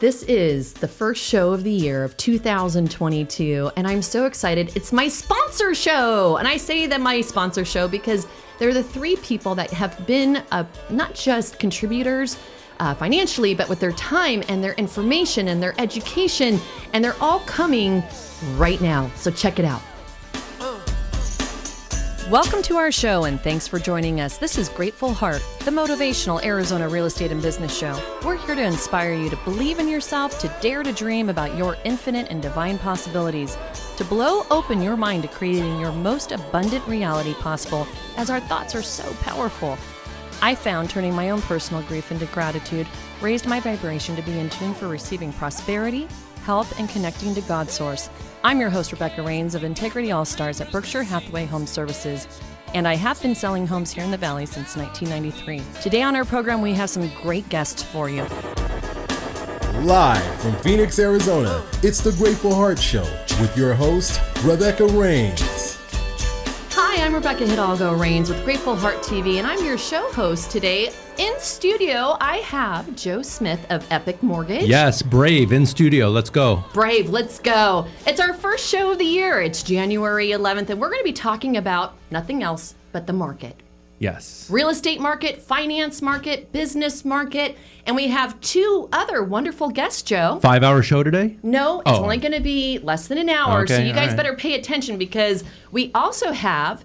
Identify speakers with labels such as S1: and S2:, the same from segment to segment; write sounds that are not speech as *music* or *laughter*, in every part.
S1: This is the first show of the year of 2022, and I'm so excited. It's my sponsor show. And I say that my sponsor show because they're the three people that have been uh, not just contributors uh, financially, but with their time and their information and their education, and they're all coming right now. So check it out. Welcome to our show and thanks for joining us. This is Grateful Heart, the motivational Arizona real estate and business show. We're here to inspire you to believe in yourself, to dare to dream about your infinite and divine possibilities, to blow open your mind to creating your most abundant reality possible, as our thoughts are so powerful. I found turning my own personal grief into gratitude raised my vibration to be in tune for receiving prosperity, health, and connecting to God's source. I'm your host, Rebecca Rains of Integrity All Stars at Berkshire Hathaway Home Services, and I have been selling homes here in the Valley since 1993. Today on our program, we have some great guests for you.
S2: Live from Phoenix, Arizona, it's the Grateful Heart Show with your host, Rebecca Rains.
S1: Hi, I'm Rebecca Hidalgo Rains with Grateful Heart TV, and I'm your show host today. In studio, I have Joe Smith of Epic Mortgage.
S3: Yes, Brave in studio. Let's go.
S1: Brave, let's go. It's our first show of the year. It's January 11th, and we're going to be talking about nothing else but the market
S3: Yes.
S1: real estate market, finance market, business market, and we have two other wonderful guests, Joe.
S3: Five hour show today?
S1: No, it's
S3: Oh.
S1: only going to be less than an hour, so you guys
S3: all right.
S1: better pay attention because we also have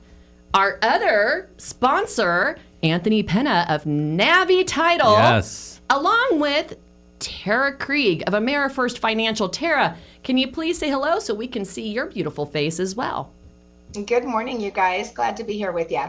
S1: our other sponsor, Anthony Penna of Navi Title,
S3: Yes.
S1: along with Tara Krieg of AmeriFirst Financial. Tara, can you please say hello so we can see your beautiful face as well?
S4: Good morning, you guys. Glad to be here with you.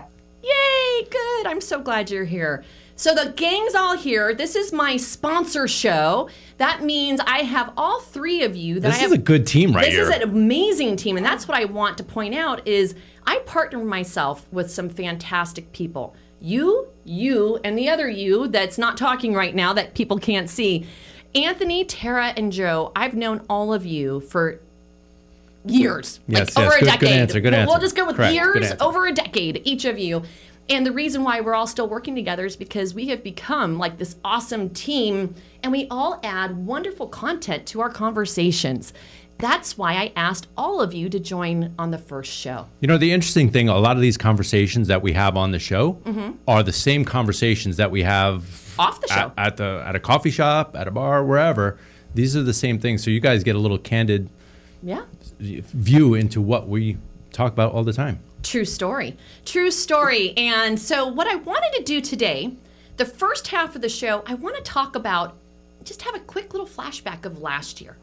S1: Yay, good. I'm so glad you're here. So the gang's all here. This is my sponsor show. That means I have all three of you that
S3: This
S1: I have
S3: is a good team right
S1: this
S3: here.
S1: is an amazing team and that's what i want to point out is i partner myself with some fantastic people you you and the other you that's not talking right now that people can't see anthony tara and joe i've known all of you for years
S3: Yes,
S1: like
S3: yes.
S1: over a
S3: Good- good
S1: decade
S3: answer, good
S1: we'll, we'll just go with
S3: Correct,
S1: years over a decade each of you and the reason why we're all still working together is because we have become like this awesome team and we all add wonderful content to our conversations. That's why I asked all of you to join on the first show.
S3: you know, the interesting thing, a lot of these conversations that we have on the show
S1: Mm-hmm.
S3: are the same conversations that we have
S1: Off the show.
S3: At, at the at a coffee shop, at a bar, wherever. These are the same things. So you guys get a little candid
S1: Yeah.
S3: View into what we talk about all the time.
S1: True story. True story. And so, what I wanted to do today, the first half of the show, I want to talk about just have a quick little flashback of last year.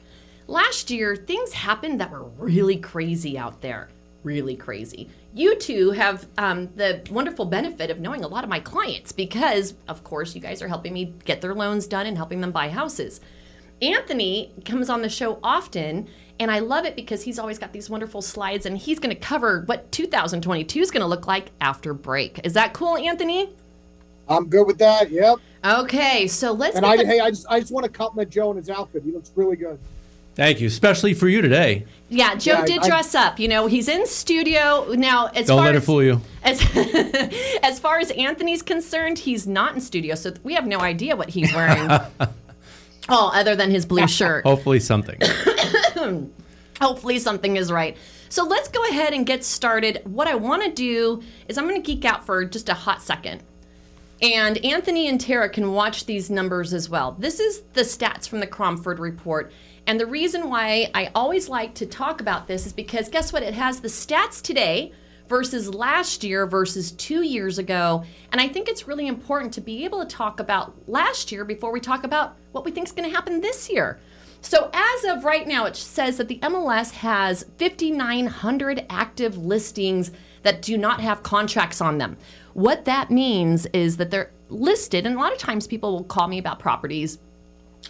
S1: Last year, things happened that were really crazy out there. Really crazy. You two have um, the wonderful benefit of knowing a lot of my clients because, of course, you guys are helping me get their loans done and helping them buy houses. Anthony comes on the show often, and I love it because he's always got these wonderful slides, and he's going to cover what 2022 is going to look like after break. Is that cool, Anthony?
S5: I'm good with that. Yep.
S1: Okay, so let's.
S5: And I,
S1: the-
S5: hey, I just, I just want to compliment Joe in his outfit. He looks really good.
S3: Thank you, especially for you today.
S1: yeah, Joe
S5: Yeah,
S1: did
S5: I-
S1: dress up. You know, he's in studio now. As
S3: Don't
S1: far
S3: let it
S1: as,
S3: fool you.
S1: As, *laughs* as far as Anthony's concerned, he's not in studio, so we have no idea what he's wearing. *laughs* oh, other than his blue *laughs* shirt.
S3: Hopefully something. *coughs* Hmm.
S1: Hopefully, something is right. So let's go ahead and get started. What I want to do is I'm going to geek out for just a hot second. And Anthony and Tara can watch these numbers as well. This is the stats from the Cromford report. And the reason why I always like to talk about this is because guess what? It has the stats today versus last year versus two years ago. And I think it's really important to be able to talk about last year before we talk about what we think is going to happen this year. So as of right now, it says that the MLS has 5,900 active listings that do not have contracts on them. What that means is that they're listed, and a lot of times people will call me about properties,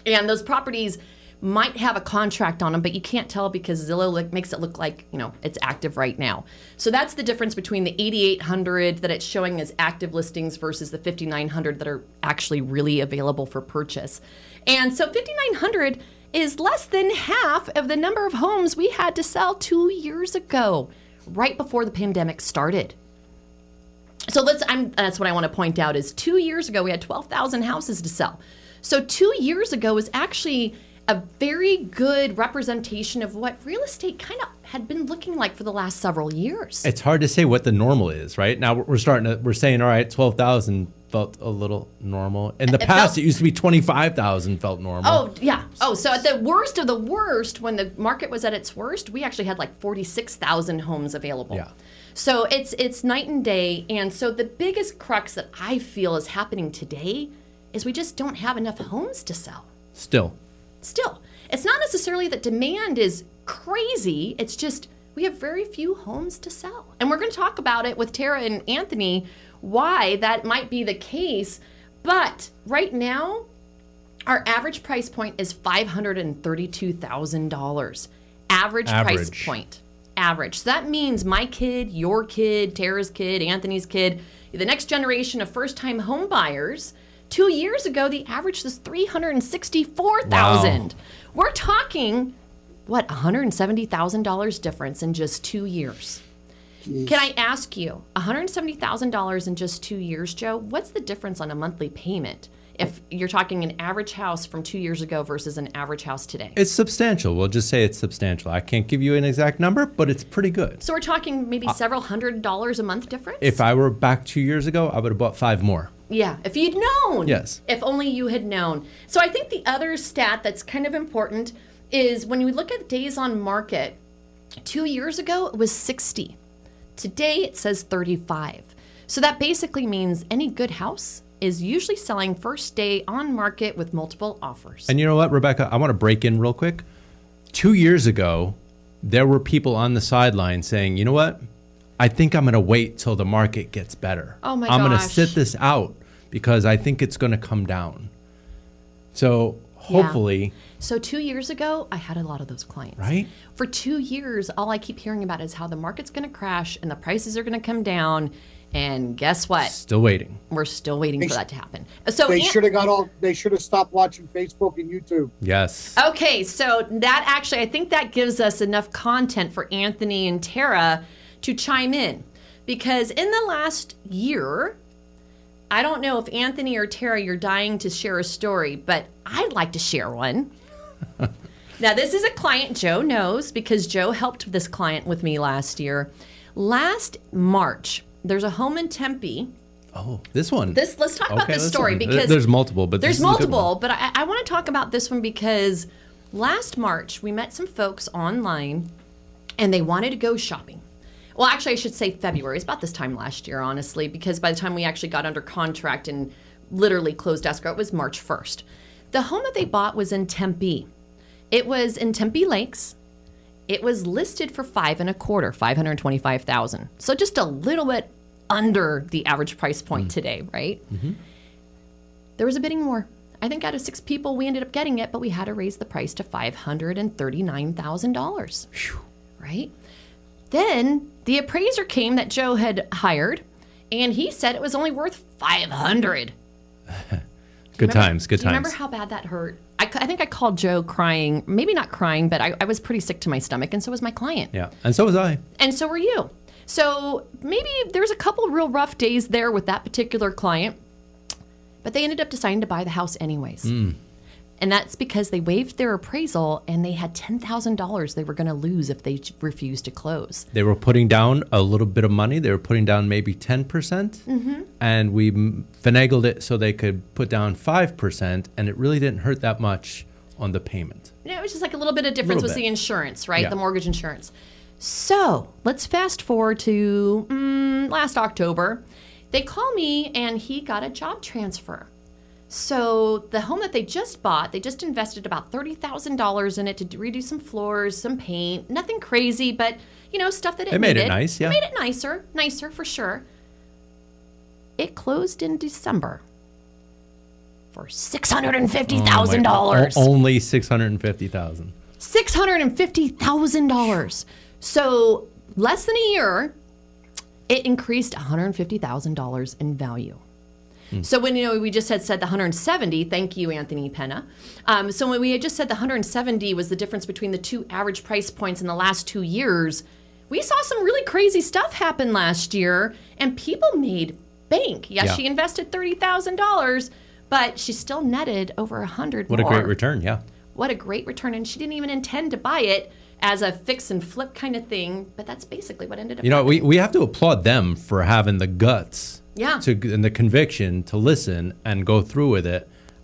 S1: and those properties might have a contract on them, but you can't tell because Zillow like, makes it look like you know it's active right now. So that's the difference between the 8,800 that it's showing as active listings versus the 5,900 that are actually really available for purchase. And so 5,900 is less than half of the number of homes we had to sell two years ago, right before the pandemic started. So let's. I'm. That's what I want to point out is two years ago we had 12,000 houses to sell. So two years ago was actually a very good representation of what real estate kind of had been looking like for the last several years.
S3: It's hard to say what the normal is, right? Now we're starting to we're saying all right, twelve thousand felt a little normal. In the
S1: It
S3: past,
S1: felt-
S3: it used to be twenty five thousand felt normal.
S1: Oh yeah. Oh, so at the worst of the worst, when the market was at its worst, we actually had like forty six thousand homes available.
S3: Yeah.
S1: So it's it's night and day, and so the biggest crux that I feel is happening today is we just don't have enough homes to sell.
S3: Still,
S1: Still, it's not necessarily that demand is crazy. It's just we have very few homes to sell, and we're going to talk about it with Tara and Anthony why that might be the case. But right now, our average price point is five hundred and thirty-two thousand dollars. Average, price point. Average. So that means my kid, your kid, Tara's kid, Anthony's kid, the next generation of first-time home buyers. Two years ago, the average was 364,000. Wow. We're talking what $170,000 difference in just two years. Can I ask you, $170,000 in just two years, Joe? What's the difference on a monthly payment if you're talking an average house from two years ago versus an average house today?
S3: it's substantial. We'll just say it's substantial. I can't give you an exact number, but it's pretty good.
S1: So we're talking maybe uh, several hundred dollars a month difference?
S3: If I were back two years ago, I would have bought five more.
S1: Yeah, if you'd known.
S3: Yes.
S1: If only you had known. So I think the other stat that's kind of important is when you look at days on market, two years ago it was 60. Today it says 35. So that basically means any good house is usually selling first day on market with multiple offers.
S3: And you know what, Rebecca? I want to break in real quick. Two years ago, there were people on the sideline saying, you know what? I think I'm going to wait till the market gets better.
S1: Oh my
S3: I'm going to sit this out because I think it's going to come down. So
S1: Yeah.
S3: hopefully,
S1: So two years ago, I had a lot of those clients.
S3: right?
S1: For two years, all I keep hearing about is how the market's going to crash and the prices are going to come down. And guess what?
S3: Still waiting.
S1: We're still waiting
S5: They
S1: for
S5: sh-
S1: that to happen. So
S5: They should have got all. They should have stopped watching Facebook and YouTube.
S3: Yes.
S1: Okay, so that actually, I think that gives us enough content for Anthony and Tara to chime in. Because in the last year, I don't know if Anthony or Tara, you're dying to share a story, but I'd like to share one. *laughs* now, this is a client Joe knows because Joe helped this client with me last year. Last March, there's a home in Tempe.
S3: Oh, this one.
S1: This let's talk about
S3: Okay,
S1: this
S3: this
S1: story
S3: one.
S1: Because
S3: there's multiple, but
S1: there's
S3: this is a good
S1: multiple. But I, I want to talk about this one because last March we met some folks online, and they wanted to go shopping. Well, actually, I should say February. It's about this time last year, honestly, because by the time we actually got under contract and literally closed escrow, it was March 1st. The home that they bought was in Tempe. It was in Tempe Lakes. It was listed for five and a quarter, five hundred twenty-five thousand. So just a little bit under the average price point mm-hmm. today, right? Mm-hmm. There was a bidding war. I think out of six people, we ended up getting it, but we had to raise the price to five hundred and thirty-nine thousand dollars. Right? Then the appraiser came that Joe had hired, and he said it was only worth five hundred. *laughs*
S3: good
S1: Remember-
S3: times. Good
S1: Do you
S3: times.
S1: remember how bad that hurt? I think I called Joe crying, maybe not crying, but I, I was pretty sick to my stomach, and so was my client.
S3: yeah. And so was I.
S1: And so were you. So maybe there's a couple real rough days there with that particular client, but they ended up deciding to buy the house anyways. Hmm. And that's because they waived their appraisal and they had $10,000 they were going to lose if they refused to close.
S3: They were putting down a little bit of money. They were putting down maybe 10%. percent
S1: Mm-hmm.
S3: And we finagled it so they could put down 5%. And it really didn't hurt that much on the payment.
S1: Know, it was just like a little bit of difference with the insurance, right?
S3: Yeah.
S1: The mortgage insurance. So let's fast forward to mm, last October. They call me and he got a job transfer. So the home that they just bought, they just invested about thirty thousand dollars in it to redo some floors, some paint, nothing crazy, but you know stuff that it
S3: They made it nice, yeah.
S1: They made it nicer, nicer for sure. It closed in December for six hundred and fifty thousand dollars.
S3: Oh o- only 650000
S1: Six hundred and fifty thousand dollars. So less than a year, it increased one hundred fifty thousand dollars in value. So when you know we just had said the 170, thank you, Anthony Penna. Um, so when we had just said the 170 was the difference between the two average price points in the last two years, we saw some really crazy stuff happen last year, and people made bank. Yes,
S3: Yeah.
S1: she invested thirty thousand dollars, but she still netted over a hundred.
S3: What a great return. Yeah.
S1: what a great return. And she didn't even intend to buy it as a fix and flip kind of thing, but that's basically what ended up
S3: You know, we, we have to applaud them for having the guts
S1: Yeah.
S3: to and the conviction to listen and go through with it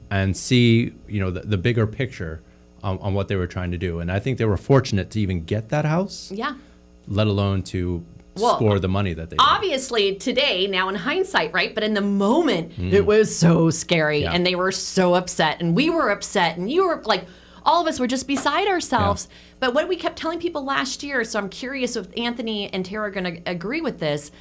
S3: and see, you know, the, the bigger picture on, on what they were trying to do. And I think they were fortunate to even get that house,
S1: yeah.
S3: let alone to
S1: Well,
S3: score the money that they
S1: obviously today now in hindsight right but in the moment mm-hmm. it was so scary
S3: Yeah.
S1: and they were so upset and we were upset and you were like all of us were just beside ourselves but what we kept telling people last year so i'm curious if anthony and tara are going to agree with this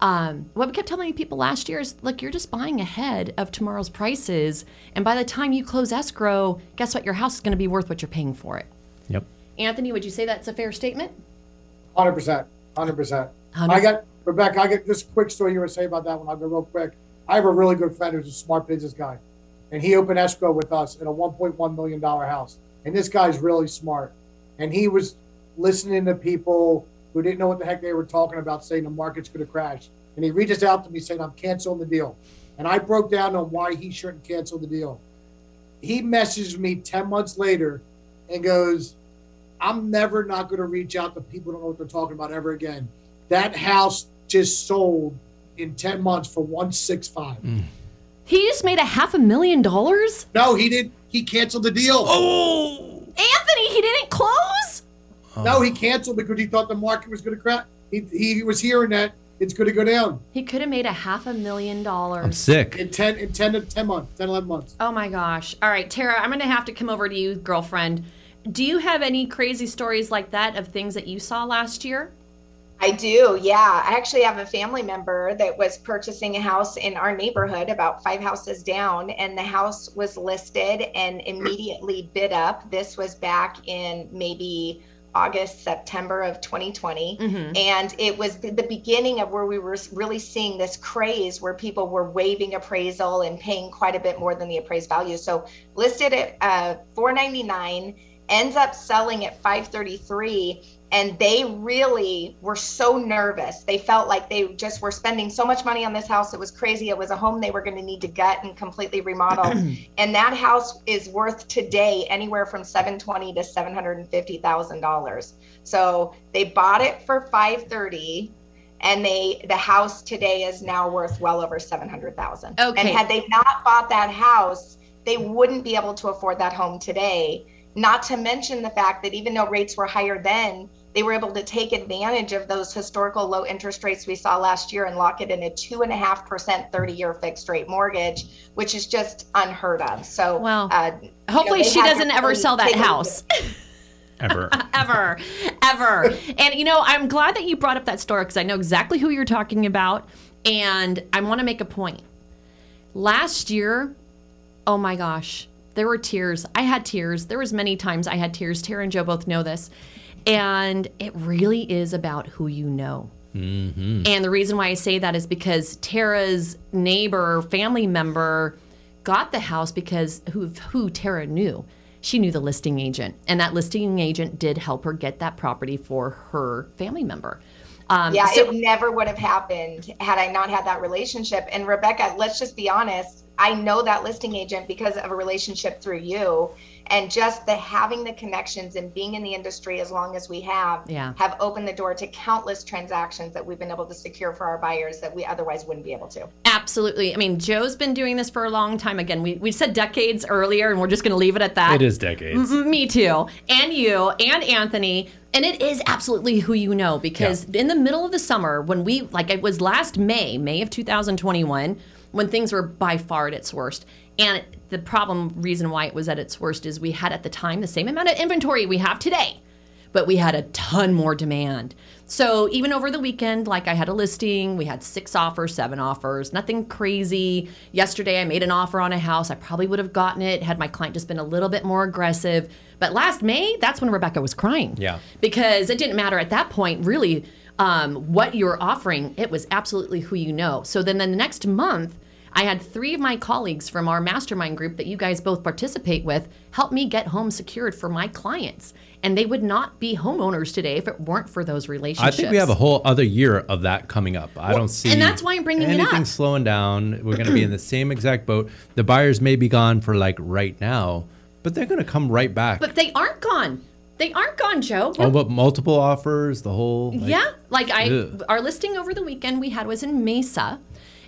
S1: um, what we kept telling people last year is look you're just buying ahead of tomorrow's prices and by the time you close escrow guess what your house is going to be worth what you're paying for it
S3: Yep.
S1: anthony would you say that's a fair statement
S5: Hundred percent, hundred percent.
S1: Hundred-
S5: I got Rebecca. I got just a quick story you were saying about that one. I'll go real quick. I have a really good friend who's a smart business guy, and he opened escrow with us in a 1.1 million dollar house. And this guy's really smart, and he was listening to people who didn't know what the heck they were talking about, saying the market's going to crash. And he reaches out to me saying, "I'm canceling the deal," and I broke down on why he shouldn't cancel the deal. He messaged me 10 months later and goes, I'm never not going to reach out to people who don't know what they're talking about ever again. That house just sold in 10 months for 165. Mm.
S1: he just made a half a million dollars
S5: No, he didn't. He canceled the deal. Oh.
S1: Anthony, he didn't close?
S5: No, he canceled because he thought the market was going to crash. He, he was hearing that it's going to go down
S1: He could have made a half a million dollars.
S3: I'm sick.
S5: in 10 in 10 to 10 months, 10 11 months.
S1: Oh my gosh. All right, Tara, I'm going to have to come over to you, girlfriend. Do you have any crazy stories like that of things that you saw last year?
S4: I do, yeah. I actually have a family member that was purchasing a house in our neighborhood, about five houses down, and the house was listed and immediately bid up. This was back in maybe August, September of 2020. And it was the the beginning of where we were really seeing this craze where people were waiving appraisal and paying quite a bit more than the appraised value. So listed at uh, 499 ends up selling at 533 and they really were so nervous. They felt like they just were spending so much money on this house. It was crazy. It was a home they were going to need to gut and completely remodel. *clears throat* And that house is worth today anywhere from 720 to 750 thousand dollars. So they bought it for 530 and they the house today is now worth well over 700,000
S1: Okay.
S4: and had they not bought that house they wouldn't be able to afford that home today. Not to mention the fact that even though rates were higher then, they were able to take advantage of those historical low interest rates we saw last year and lock it in a two and a half percent 30 year fixed rate mortgage, which is just unheard of. So,
S1: Well,
S4: uh,
S1: Hopefully,
S4: you know,
S1: she doesn't ever sell that
S4: take a look
S1: house. *laughs*
S3: Ever. *laughs*
S1: ever, ever. And you know, I'm glad that you brought up that story because I know exactly who you're talking about, and I want to make a point. Last year, oh my gosh, there were tears. I had tears. There was many times I had tears. Tara and Joe both know this, and it really is about who you know. And the reason why I say that is because Tara's neighbor, family member, got the house because who who Tara knew. She knew the listing agent, and that listing agent did help her get that property for her family member. Um,
S4: Yeah,
S1: so-
S4: it never would have happened had I not had that relationship. And Rebecca, let's just be honest. I know that listing agent because of a relationship through you. And just the having the connections and being in the industry as long as we have
S1: Yeah.
S4: have opened the door to countless transactions that we've been able to secure for our buyers that we otherwise wouldn't be able to.
S1: Absolutely. I mean, Joe's been doing this for a long time. Again, we, we said decades earlier, and we're just going to leave it at that.
S3: It is decades.
S1: M- Me too. And you and Anthony. And it is absolutely who you know because in the middle of the summer, when we, like it was last May, May of 2021, when things were by far at its worst. And the problem, reason why it was at its worst is we had at the time the same amount of inventory we have today but we had a ton more demand. So even over the weekend, like I had a listing, we had six offers, seven offers, nothing crazy. Yesterday, I made an offer on a house. I probably would have gotten it had my client just been a little bit more aggressive. But last May, that's when Rebecca was crying.
S3: Yeah.
S1: Because it didn't matter at that point, really, um, what you were offering. It was absolutely who you know. So then the next month, I had three of my colleagues from our mastermind group that you guys both participate with help me get homes secured for my clients. And they would not be homeowners today if it weren't for those relationships.
S3: I think we have a whole other year of that coming up. I don't see,
S1: and that's why I'm bringing it
S3: anything
S1: up.
S3: slowing down. We're going to be in the *clears throat* same exact boat. The buyers may be gone for like right now, But they're going to come right back.
S1: But they aren't gone. They aren't gone, Joe.
S3: oh, but multiple offers, the whole. like-
S1: yeah, like I,
S3: Ugh.
S1: our listing over the weekend we had was in Mesa.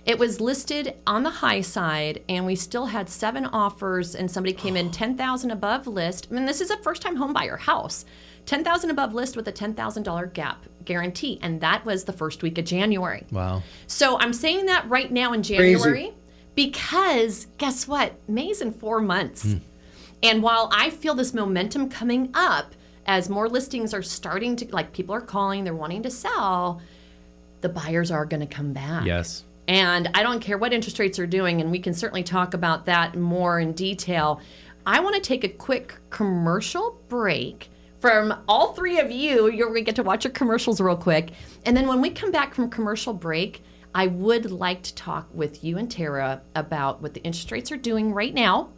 S1: It was listed on the high side, and we still had seven offers, and somebody came in *gasps* ten thousand above list. I mean, this is a first-time home buyer house, ten thousand above list with a ten thousand dollar gap guarantee, and that was the first week of January.
S3: Wow.
S1: So I'm saying that right now in January because guess what? May's in four months. Hmm. And while I feel this momentum coming up as more listings are starting to, like people are calling, they're wanting to sell, the buyers are going to come back.
S3: Yes.
S1: And I don't care what interest rates are doing, and we can certainly talk about that more in detail. I want to take a quick commercial break from all three of you. You're going to get to watch your commercials real quick. And then when we come back from commercial break, I would like to talk with you and Tara about what the interest rates are doing right now.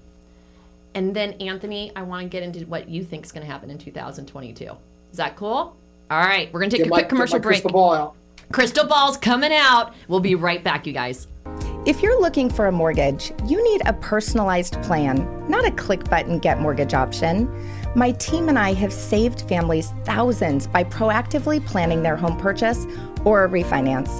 S1: And then, Anthony, I want to get into what you think is going to happen in 2022. Is that cool? All right, we're going to take
S5: Get
S1: a
S5: my,
S1: quick commercial break.
S5: Crystal
S1: ball's coming out. We'll be right back, you guys.
S6: If you're looking for a mortgage, you need a personalized plan, not a click button get mortgage option. My team and I have saved families thousands by proactively planning their home purchase or a refinance.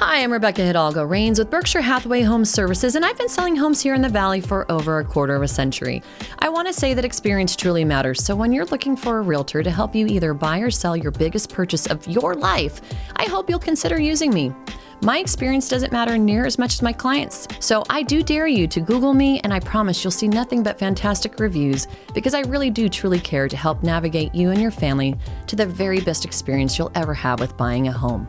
S1: Hi, I'm Rebecca Hidalgo Rains with Berkshire Hathaway Home Services, and I've been selling homes here in the Valley for over a quarter of a century. I want to say that experience truly matters, so when you're looking for a realtor to help you either buy or sell your biggest purchase of your life, I hope you'll consider using me. My experience doesn't matter near as much as my clients, so I do dare you to Google me, and I promise you'll see nothing but fantastic reviews because I really do truly care to help navigate you and your family to the very best experience you'll ever have with buying a home.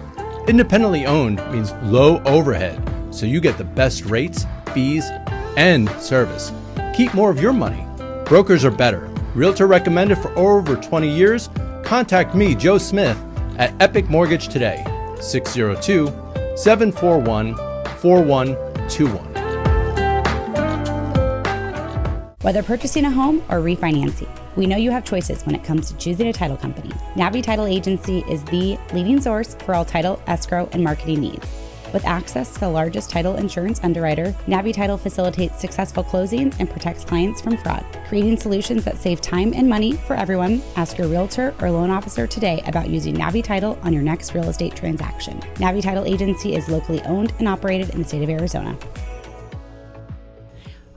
S3: Independently owned means low overhead, so you get the best rates, fees, and service. Keep more of your money. Brokers are better. Realtor recommended for over 20 years? Contact me, Joe Smith, at Epic Mortgage today, 602 741 4121.
S7: Whether purchasing a home or refinancing, we know you have choices when it comes to choosing a title company. Navi Title Agency is the leading source for all title, escrow, and marketing needs. With access to the largest title insurance underwriter, Navi Title facilitates successful closings and protects clients from fraud. Creating solutions that save time and money for everyone, ask your realtor or loan officer today about using Navi Title on your next real estate transaction. Navi Title Agency is locally owned and operated in the state of Arizona.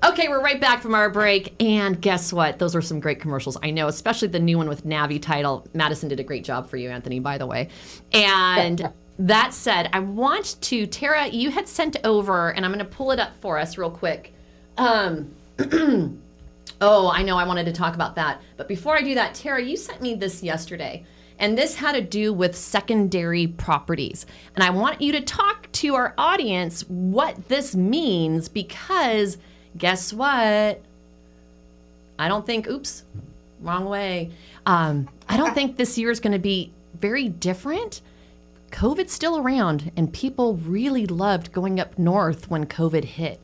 S1: Okay, we're right back from our break. And guess what? Those were some great commercials. I know, especially the new one with Navi title. Madison did a great job for you, Anthony, by the way. And *laughs* that said, I want to, Tara, you had sent over, and I'm going to pull it up for us real quick. Um, *clears throat* oh, I know I wanted to talk about that. But before I do that, Tara, you sent me this yesterday. And this had to do with secondary properties. And I want you to talk to our audience what this means because guess what? I don't think, oops, wrong way. Um, I don't *laughs* think this year is going to be very different. COVID's still around, and people really loved going up north when COVID hit.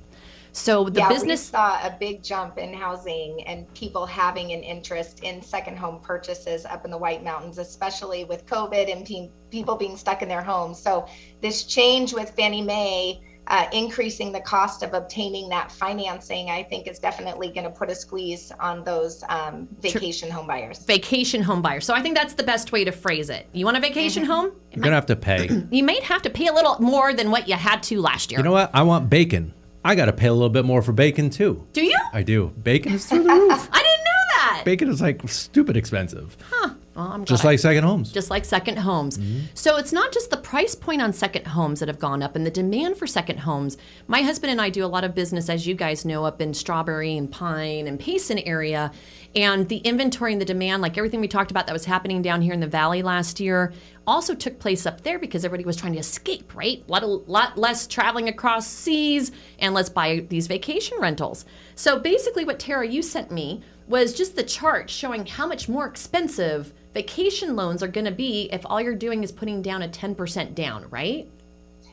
S1: So the
S4: yeah,
S1: business.
S4: saw a big jump in housing and people having an interest in second home purchases up in the White Mountains, especially with COVID and pe- people being stuck in their homes. So this change with Fannie Mae uh, increasing the cost of obtaining that financing, I think is definitely going to put a squeeze on those um, vacation home buyers.
S1: vacation home buyers. So I think that's the best way to phrase it. You want a vacation
S4: Mm-hmm.
S1: home?
S3: You're going to have to pay. *clears throat*
S1: You might have to pay a little more than what you had to last year.
S3: You know what? I want bacon. I got to pay a little bit more for bacon too.
S1: do you?
S3: I do. Bacon is through the *laughs* roof.
S1: I didn't know that.
S3: Bacon is like stupid expensive.
S1: Well, I'm
S3: Just like second homes.
S1: just like second homes. Mm-hmm. So it's not just the price point on second homes that have gone up and the demand for second homes. My husband and I do a lot of business, as you guys know, up in Strawberry and Pine and Payson area. And the inventory and the demand, like everything we talked about that was happening down here in the valley last year, also took place up there because everybody was trying to escape, right? A lot, a lot less traveling across seas and let's buy these vacation rentals. So basically, what Tara, you sent me was just the chart showing how much more expensive vacation loans are going to be if all you're doing is putting down a 10% down, right?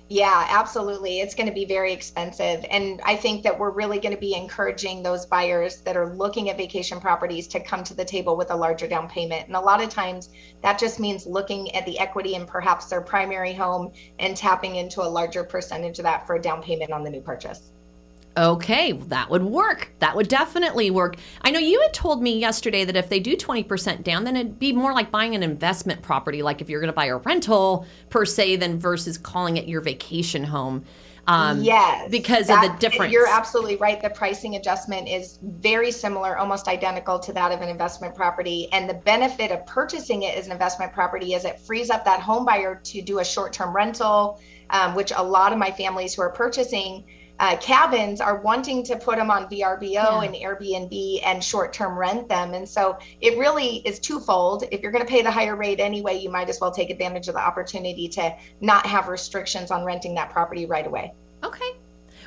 S4: Yeah, absolutely. It's going to be very expensive. And I think that we're really going to be encouraging those buyers that are looking at vacation properties to come to the table with a larger down payment. And a lot of times that just means looking at the equity in perhaps their primary home and tapping into a larger percentage of that for a down payment on the new purchase.
S1: Okay, that would work. That would definitely work. I know you had told me yesterday that if they do 20% down, then it'd be more like buying an investment property, like if you're going to buy a rental per se, than versus calling it your vacation home. Um,
S4: yes.
S1: because of the difference.
S4: You're absolutely right. The pricing adjustment is very similar, almost identical to that of an investment property. And the benefit of purchasing it as an investment property is it frees up that home buyer to do a short term rental, um, which a lot of my families who are purchasing uh, cabins are wanting to put them on VRBO and Airbnb and short term rent them. And so it really is twofold. If you're going to pay the higher rate anyway, you might as well take advantage of the opportunity to not have restrictions on renting that property right away.
S1: Okay.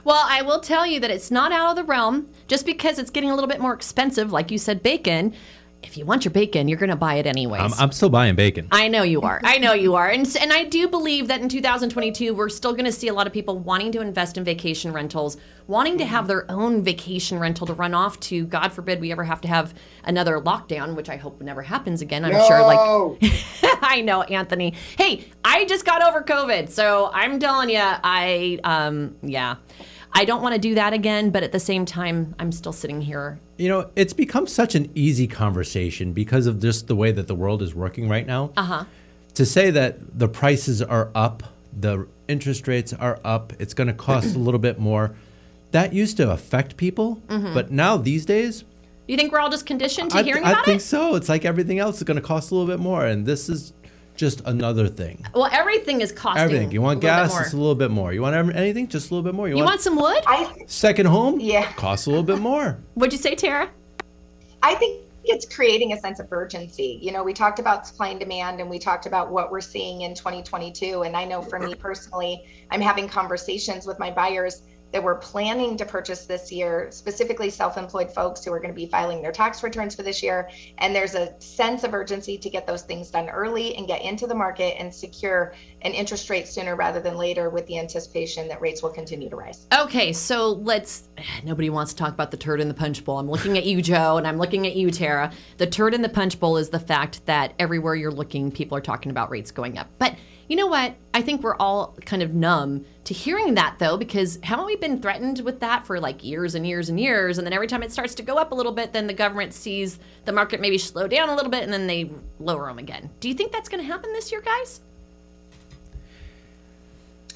S1: Well, I will tell you that it's not out of the realm. Just because it's getting a little bit more expensive, like you said, bacon. If you want your bacon, you're going to buy it anyways.
S3: I'm, I'm still buying bacon.
S1: I know you are. I know you are. And and I do believe that in 2022 we're still going to see a lot of people wanting to invest in vacation rentals, wanting to have their own vacation rental to run off to. God forbid we ever have to have another lockdown, which I hope never happens again. I'm sure like
S5: No. *laughs*
S1: I know, Anthony. Hey, I just got over COVID, so I'm telling you, I um yeah. I don't want to do that again, but at the same time, I'm still sitting here.
S3: You know, it's become such an easy conversation because of just the way that the world is working right now.
S1: Uh huh.
S3: To say that the prices are up, the interest rates are up, it's going to cost a little bit more. That used to affect people, but now these days,
S1: You think we're all just conditioned to
S3: I,
S1: hearing
S3: I
S1: about I
S3: think
S1: it?
S3: so. It's like everything else is going to cost a little bit more, and this is just another thing.
S1: Well, everything is costing.
S3: Everything. You want
S1: a
S3: gas? It's a little bit more. You want anything? Just a little bit more.
S1: You want some wood?
S4: I
S3: second home?
S4: Yeah.
S3: Costs a little bit more. *laughs*
S1: What'd you say, Tara?
S4: I think it's creating a sense of urgency. You know, we talked about supply and demand and we talked about what we're seeing in 2022. And I know for me personally, I'm having conversations with my buyers that were planning to purchase this year, specifically self employed folks who are going to be filing their tax returns for this year. And there's a sense of urgency to get those things done early and get into the market and secure an interest rate sooner rather than later with the anticipation that rates will continue to rise.
S1: Okay, so let's. Nobody wants to talk about the turd in the punch bowl. I'm looking at you, Joe, and I'm looking at you, Tara. The turd in the punch bowl is the fact that everywhere you're looking, people are talking about rates going up. But you know what? I think we're all kind of numb to hearing that, though, because haven't we been threatened with that for like years and years and years? And then every time it starts to go up a little bit, then the government sees the market maybe slow down a little bit, and then they lower them again. Do you think that's going to happen this year, guys?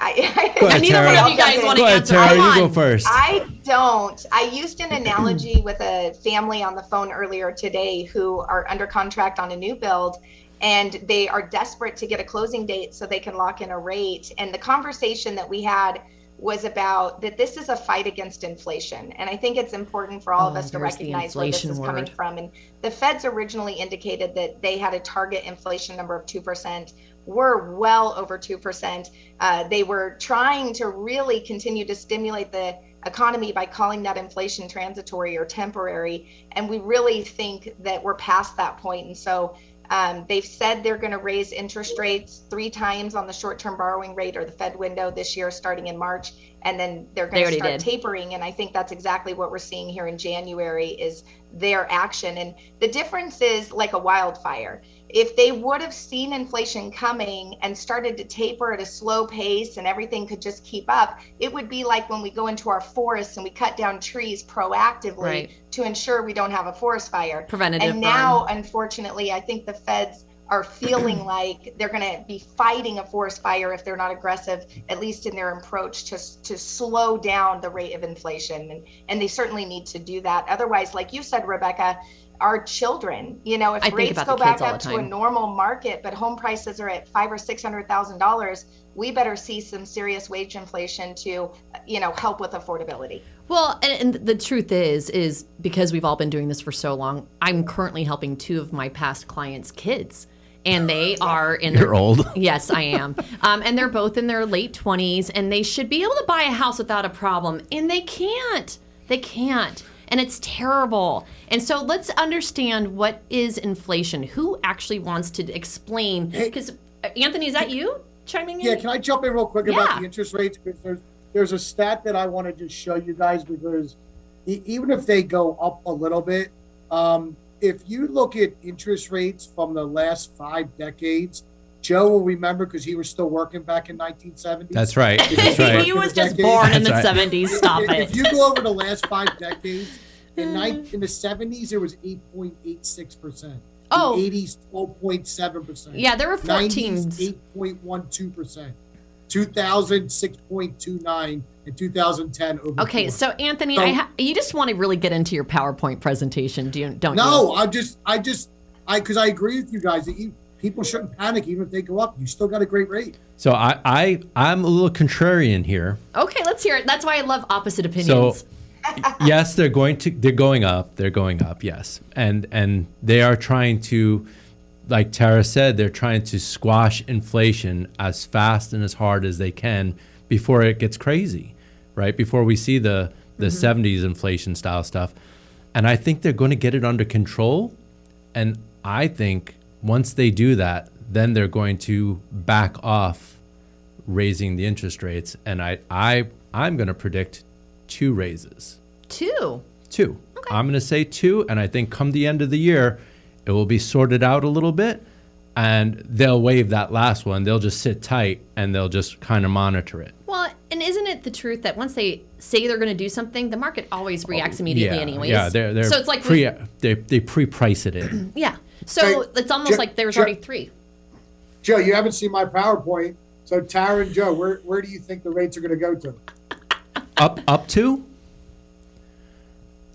S4: I, *laughs*
S3: Go ahead,
S1: Neither
S3: Tara.
S1: one of you guys want
S3: Go
S1: to
S3: ahead,
S1: answer.
S3: Tara. You go first.
S4: I don't. I used an analogy with a family on the phone earlier today who are under contract on a new build and they are desperate to get a closing date so they can lock in a rate. And the conversation that we had was about that this is a fight against inflation. And I think it's important for all of
S1: Oh,
S4: us to recognize where this is coming from. And the feds originally indicated that they had a target inflation number of 2%. We're well over 2%. Uh, they were trying to really continue to stimulate the economy by calling that inflation transitory or temporary. And we really think that we're past that point. And so um, they've said they're going to raise interest rates three times on the short term borrowing rate or the Fed window this year, starting in March. And then they're going to
S1: already
S4: start
S1: did.
S4: tapering. And I think that's exactly what we're seeing here in January is their action. And the difference is like a wildfire. If they would have seen inflation coming and started to taper at a slow pace and everything could just keep up, it would be like when we go into our forests and we cut down trees proactively
S1: Right.
S4: to ensure we don't have a forest fire.
S1: Preventative
S4: And now, unfortunately, I think the feds are feeling *clears throat* like they're going to be fighting a forest fire if they're not aggressive, at least in their approach to to slow down the rate of inflation. And and they certainly need to do that. Otherwise, like you said, Rebecca, our children. You know, if
S1: I
S4: rates go back up to a normal market, but home prices are at five or six hundred thousand dollars, we better see some serious wage inflation to, you know, help with affordability.
S1: Well, and, and the truth is, is because we've all been doing this for so long, I'm currently helping two of my past clients' kids. And they *gasps* are in
S3: You're
S1: their,
S3: old. *laughs*
S1: Yes, I am. Um, and they're both in their late 20s, and they should be able to buy a house without a problem. And they can't. They can't. And it's terrible. And so let's understand what is inflation. Who actually wants to explain? Because, Anthony, is that you chiming in?
S5: Yeah, can I jump in real quick
S1: Yeah.
S5: about the interest rates? Because there's there's a stat that I want to just show you guys because e- even if they go up a little bit, um, if you look at interest rates from the last five decades, Joe will remember because he was still working back in 1970.
S3: That's right. That's right.
S1: he was just
S5: Decades.
S1: born in the
S3: right.
S1: 70s. Stop
S5: if,
S1: it.
S5: if you go over the last five decades, in, uh. nine, in the 70s, it was 8.86%.
S1: Oh.
S5: The 80s, 12.7%.
S1: Yeah, there were
S5: 90s,
S1: 14s.
S5: 8.12%. 2000, 6.29. And 2010, over
S1: Okay,
S5: four.
S1: so Anthony,
S5: So-
S1: I ha- you just want to really get into your PowerPoint presentation, do you? Don't
S5: No,
S1: you?
S5: I just, I just, I, because I agree with you guys that you, people shouldn't panic even if they go up. You still got a great rate.
S3: So I, I I'm a little contrarian here.
S1: Okay, let's hear it. That's why I love opposite opinions.
S3: So
S1: opinions. *laughs*
S3: yes, they're going to they're going up. They're going up. Yes, and and they are trying to, like Tara said, they're trying to squash inflation as fast and as hard as they can before it gets crazy, right? Before we see the the mm-hmm. 70s inflation style stuff, and I think they're going to get it under control. And I think once they do that, then they're going to back off raising the interest rates. And I I I'm going to predict two raises.
S1: Two.
S3: Two. Okay. I'm going to say two, and I think come the end of the year, it will be sorted out a little bit, and they'll waive that last one. They'll just sit tight and they'll just kind of monitor it.
S1: Well, and isn't it the truth that once they say they're going to do something, the market always reacts oh, immediately,
S3: Oh, yeah,
S1: anyways?
S3: Yeah, they're they're
S1: so it's like
S3: pre they they pre-price it in.
S1: yeah. So
S5: Hey,
S1: it's almost
S5: Ju-
S1: like there's
S5: Ju-
S1: already three.
S5: Joe, you haven't seen my PowerPoint. So Tara and Joe, where, where do you think the rates are going to go to?
S3: up up to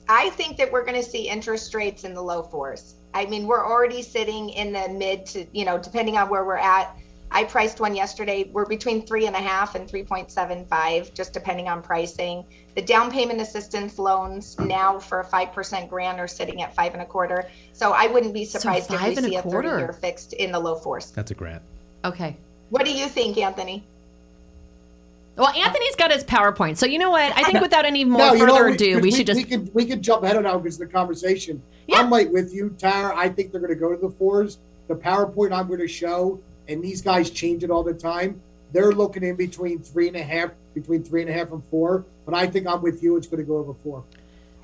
S4: I think that we're going to see interest rates in the low fours. I mean, we're already sitting in the mid to, you know, depending on where we're at. I priced one yesterday. We're between three and a half and 3.75, just depending on pricing. The down payment assistance loans now for a 5% grant are sitting at five and a quarter. So I wouldn't be surprised if we
S1: and a
S4: see a 30
S1: quarter.
S4: year fixed in the low fours.
S3: that's a grant.
S1: Okay.
S4: What do you think, Anthony?
S1: Well, Anthony's got his PowerPoint. So you know what? I think without any *laughs* more
S5: No, you know
S1: further ado, we, should just
S5: we could we could jump ahead now because of the conversation.
S1: Yeah.
S5: I'm right with you, Tara. I think they're going to go to the fours. The PowerPoint I'm going to show, and these guys change it all the time. They're looking in between three and a half, between three and a half and four. But I think I'm with you. It's going to go over four.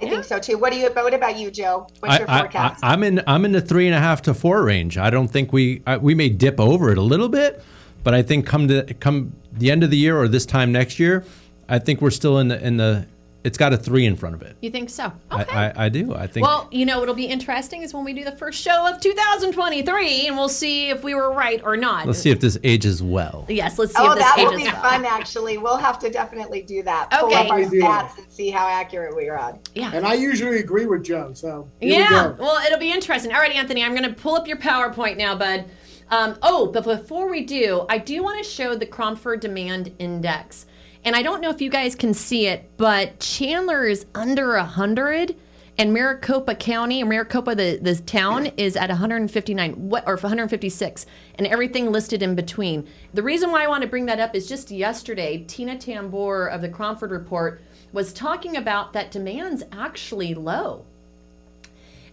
S4: I think so too. What do you? What about you, Joe? What's
S3: I,
S4: your
S3: I,
S4: forecast?
S3: I, I'm in I'm in the three and a half to four range. I don't think we I, we may dip over it a little bit, but I think come to come the end of the year or this time next year, I think we're still in the in the. It's got a three in front of it.
S1: you think so? Okay.
S3: I, I, I do. I think.
S1: Well, you know what'll be interesting is when we do the first show of 2023, and we'll see if we were right or not.
S3: let's see if this ages well.
S1: Yes, let's see
S4: Oh,
S1: if this
S4: that Oh,
S1: that will
S4: be
S1: well.
S4: fun. Actually, we'll have to definitely do that.
S1: Okay.
S4: Pull up our
S5: Definitely do that.
S4: stats and see how accurate we are on.
S1: Yeah.
S5: And I usually agree with Joe. So here
S1: Yeah,
S5: we go.
S1: well, it'll be interesting. All right, Anthony, I'm going to pull up your PowerPoint now, bud. Um, oh, but before we do, I do want to show the Cromford Demand Index. And I don't know if you guys can see it, but Chandler is under 100, and Maricopa County, or Maricopa, the, the town, is at 159, what, or 156, and everything listed in between. The reason why I want to bring that up is just yesterday, Tina Tamboer of the Cromford Report was talking about that demand's actually low.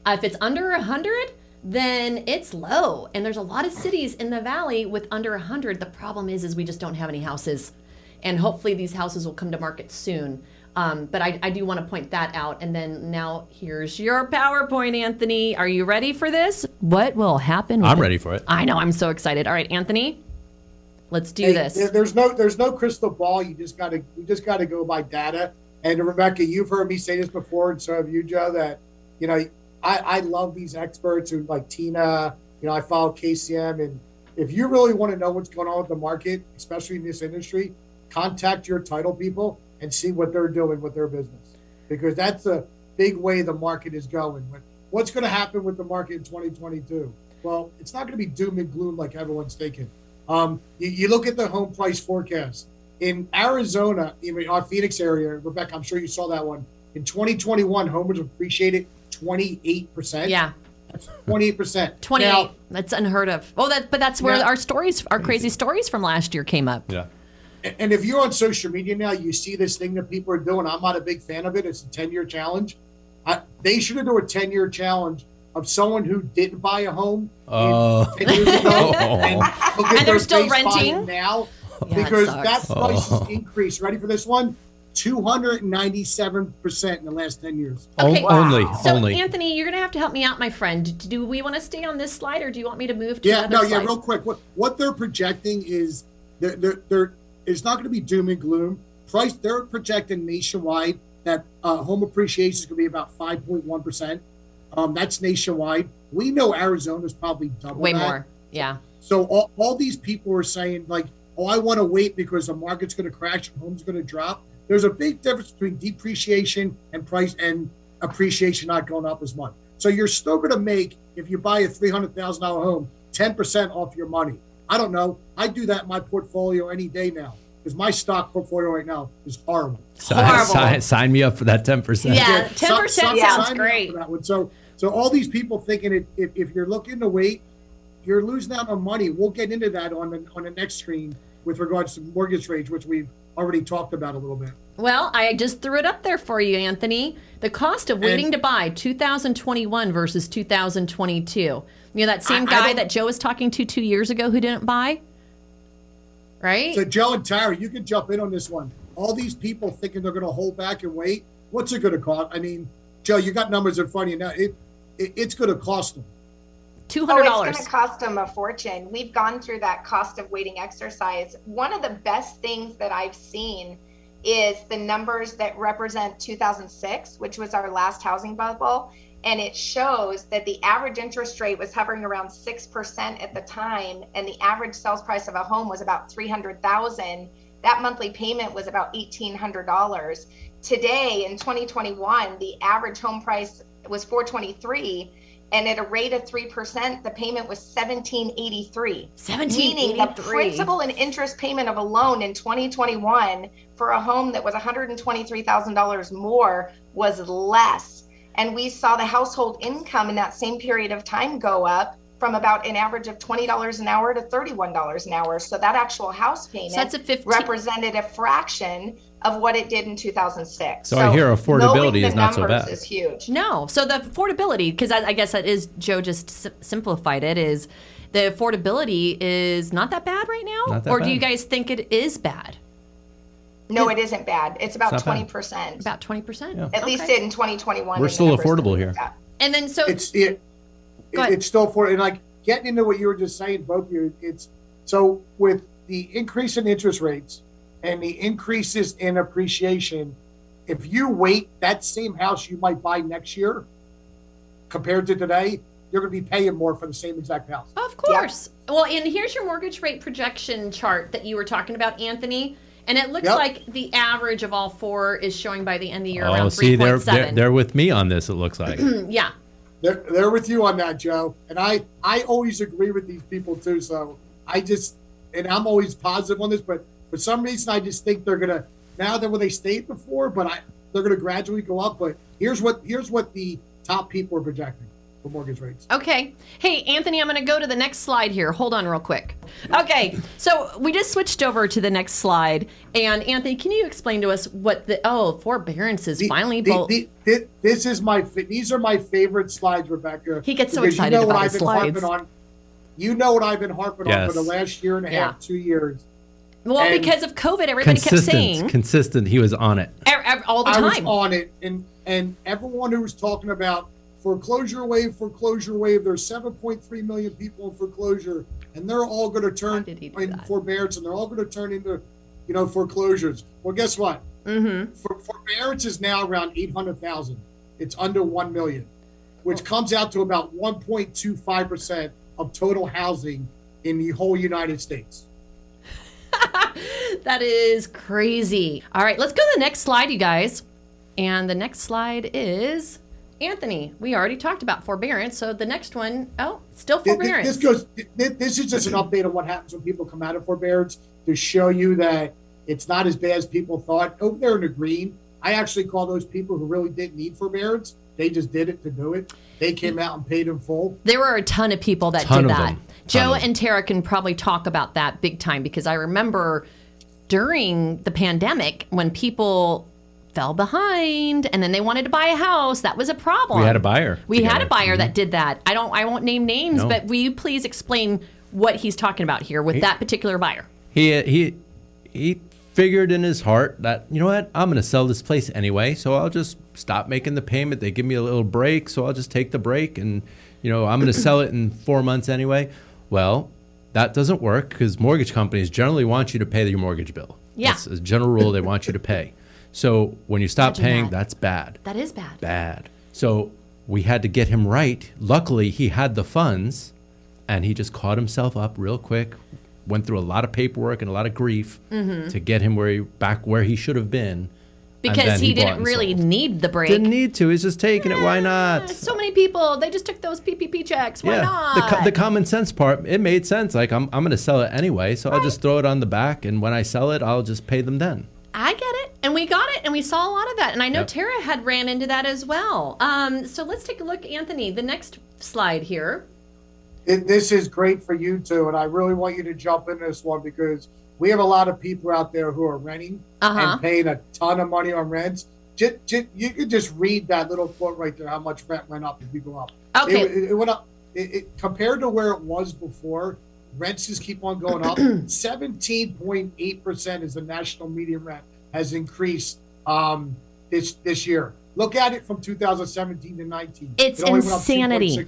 S1: Uh, if it's under 100, then it's low. And there's a lot of cities in the valley with under 100. The problem is is we just don't have any houses. And hopefully these houses will come to market soon. Um, but I, I do want to point that out. And then now here's your PowerPoint, Anthony. Are you ready for this? What will happen?
S3: I'm
S1: the-
S3: ready for it.
S1: I know. I'm so excited. All right, Anthony, let's do
S5: Hey,
S1: this.
S5: there- There's no there's no crystal ball. You just gotta you just gotta go by data. And Rebecca, you've heard me say this before, and so have you, Joe. That you know, I I love these experts who like Tina. You know, I follow KCM, and if you really want to know what's going on with the market, especially in this industry, contact your title people and see what they're doing with their business, because that's a big way the market is going. With what's going to happen with the market in 2022? Well, it's not going to be doom and gloom like everyone's thinking. Um, you, you look at the home price forecast in Arizona, in our Phoenix area, Rebecca, I'm sure you saw that one. In 2021, homes appreciated 28%.
S1: Yeah.
S5: That's 28%.
S1: 28.
S5: Now,
S1: that's unheard of. Oh, that but that's where
S5: Now-
S1: our stories, our crazy stories from last year came up.
S3: Yeah.
S5: And if you're on social media now, you see this thing that people are doing. I'm not a big fan of it. It's a 10 year challenge. I, they should have done a 10 year challenge of someone who didn't buy a home in
S3: Oh.
S5: 10 years ago *laughs* and, *laughs*
S1: And they're
S5: their
S1: still renting?
S5: now
S1: Yeah,
S5: because
S1: sucks.
S5: that price
S3: Oh.
S5: has increased. Ready for this one? 297% in the last 10 years.
S1: Okay.
S3: O- Only,
S1: So
S3: only.
S1: Anthony, you're gonna have to help me out, my friend. Do we want to stay on this slide, or do you want me to move to
S5: Yeah,
S1: another
S5: no, yeah, real quick. What what they're projecting is they're, they're, they're it's not going to be doom and gloom. Price they're projecting nationwide that uh, home appreciation is going to be about five point one percent. Um, that's nationwide. We know Arizona's probably double
S1: Way
S5: that.
S1: more. Yeah.
S5: So all, all these people are saying like, oh, I want to wait because the market's going to crash, and home's are going to drop. There's a big difference between depreciation and price and appreciation not going up as much. So you're still going to make if you buy a three hundred thousand dollar home, ten percent off your money. I don't know. I do that in my portfolio any day now because my stock portfolio right now is horrible.
S3: Sign,
S1: Horrible.
S3: sign, sign me up for that 10%.
S1: Yeah.
S5: So-
S1: 10%
S5: so-
S1: sounds
S5: sign me up
S1: great.
S5: for that one. So, so all these people thinking it, if, if you're looking to wait, you're losing out on money. We'll get into that on the on the next screen with regards to mortgage rates, which we've already talked about a little bit.
S1: Well, I just threw it up there for you, Anthony. The cost of waiting
S5: And-
S1: to buy 2021 versus 2022. You know that same
S5: I- I
S1: guy
S5: don't-
S1: that Joe was talking to two years ago who didn't buy, right?
S5: So, Joe and Tara, you can jump in on this one. All these people thinking they're going to hold back and wait. What's it going to cost? I mean, Joe, you got numbers in front of you now. It, it it's going to cost them.
S1: Two
S4: Oh,
S1: hundred
S4: it's going to cost them a fortune. We've gone through that cost of waiting exercise. One of the best things that I've seen is the numbers that represent 2006, which was our last housing bubble. And it shows that the average interest rate was hovering around 6% at the time. And the average sales price of a home was about 300,000. That monthly payment was about $1,800. Today in 2021, the average home price was 423 and at a rate of 3%, the payment was 1783 1783 meaning the principal and interest payment of a loan in 2021 for a home that was $123,000 more was less. And we saw the household income in that same period of time go up from about an average of $20 an hour to $31 an hour. So that actual house payment
S1: that's a 15
S4: represented a fraction of what it did in 2006.
S3: So I hear affordability is not so
S4: numbers
S3: bad.
S4: Is huge.
S1: No. So the affordability, because I, I guess that is Joe just s- simplified it, is the affordability is not that bad right now,
S3: Not that
S1: or do you guys think it is bad?
S4: No, it isn't bad. It's about
S3: It's not bad.
S4: 20%.
S1: About twenty percent.
S3: Yeah.
S4: At least in 2021.
S3: We're still affordable here.
S4: looked.
S1: And then so
S5: it's it,
S1: Go ahead.
S5: it's still for and like getting into what you were just saying both of you it's so with the increase in interest rates and the increases in appreciation if you wait that same house you might buy next year compared to today you're going to be paying more for the same exact house
S1: Of course. Well, and here's your mortgage rate projection chart that you were talking about, Anthony. And it looks
S5: Yep.
S1: like the average of all four is showing by the end of the year
S3: Oh,
S1: around
S3: see, they're,
S1: 3.7.
S3: they're they're with me on this. It looks like. *clears throat*
S1: yeah.
S5: they're, they're with you on that joe and i i always agree with these people too so i just and i'm always positive on this but for some reason i just think they're gonna now that where they stayed before but i they're gonna gradually go up but here's what here's what the top people are projecting for mortgage rates
S1: Okay. Hey, Anthony, I'm going to go to the next slide here. Hold on real quick. Okay. So we just switched over to the next slide. And Anthony, can you explain to us what the, oh, forbearance is
S5: The-
S1: finally.
S5: the-
S1: bol-
S5: the- thi- this is my these are my favorite slides rebecca
S1: He gets so
S5: because
S1: excited
S5: you know what
S1: about
S5: i've
S1: his
S5: been
S1: slides.
S5: harping on you know what i've been harping on for the last year and a
S1: Yeah.
S5: half two years
S1: well,
S5: and-
S1: because of COVID, everybody kept saying
S3: consistent, consistent. He was on it.
S1: ev- ev- all the time.
S5: I was
S1: time.
S5: on it, and and everyone who was talking about foreclosure wave, foreclosure wave. There's 7.3 million people in foreclosure, and they're all going to turn in forbearance, and they're all going to turn into, you know, foreclosures. Well, guess what?
S1: mm-hmm.
S5: For, forbearance is now around 800,000. It's under 1 million, which comes out to about 1.25 percent of total housing in the whole United States. *laughs*
S1: That is crazy. All right, let's go to the next slide, you guys. And the next slide is Anthony, we already talked about forbearance. So the next one, oh, still
S5: Th- th-
S1: forbearance.
S5: This goes. This is just an update of what happens when people come out of forbearance to show you that it's not as bad as people thought. Oh, Over there in the green, I actually call those people who really didn't need forbearance. They just did it to do it. They came out and paid in full.
S1: There were a ton of people that
S3: Ton
S1: did that.
S3: them.
S1: Joe
S3: Ton of them.
S1: and Tara can probably talk about that big time because I remember during the pandemic when people fell behind and then they wanted to buy a house. That was a problem.
S3: We had a buyer
S1: We had a buyer that mm-hmm. did that. I don't. I won't name names,
S3: No.
S1: but will you please explain what he's talking about here with that particular buyer?
S3: He he he figured in his heart that you know what I'm going to sell this place anyway, so I'll just stop making the payment. They give me a little break, so I'll just take the break, and you know I'm going to sell it in four months anyway. Well, that doesn't work because mortgage companies generally want you to pay your mortgage bill.
S1: Yeah.
S3: That's a general rule. They want you to pay. So when you stop
S1: Imagine
S3: paying,
S1: that.
S3: that's bad
S1: That is bad.
S3: bad. So we had to get him right. Luckily, he had the funds and he just caught himself up real quick. Went through a lot of paperwork and a lot of grief mm-hmm. to get him where he back where he should have been.
S1: Because
S3: then
S1: he, didn't really
S3: sold.
S1: need the break.
S3: didn't need to. He's just taking it. Why not?
S1: So many people, they just took those PPP checks. Why
S3: yeah,
S1: not?
S3: the, co- the common sense part, it made sense. Like I'm, I'm going to sell it anyway, so I'll just throw it on the back, and when I sell it, I'll just pay them then.
S1: I get it. And we got it. And we saw a lot of that. And I know
S3: Yep.
S1: Tara had ran into that as well. Um, so let's take a look, Anthony. The next slide here.
S5: It, this is great for you too, and I really want you to jump in this one because we have a lot of people out there who are renting
S1: Uh-huh.
S5: and paying a ton of money on rents. Just, you could just read that little quote right there. How much rent went up if you go up?
S1: Okay.
S5: It, it, it went up. It, it, compared to where it was before, rents just keep on going up. *clears throat* Seventeen point eight percent is the national median rent has increased um, this this year. Look at it from 2017 to 19.
S1: It's
S5: It only went up
S1: insanity.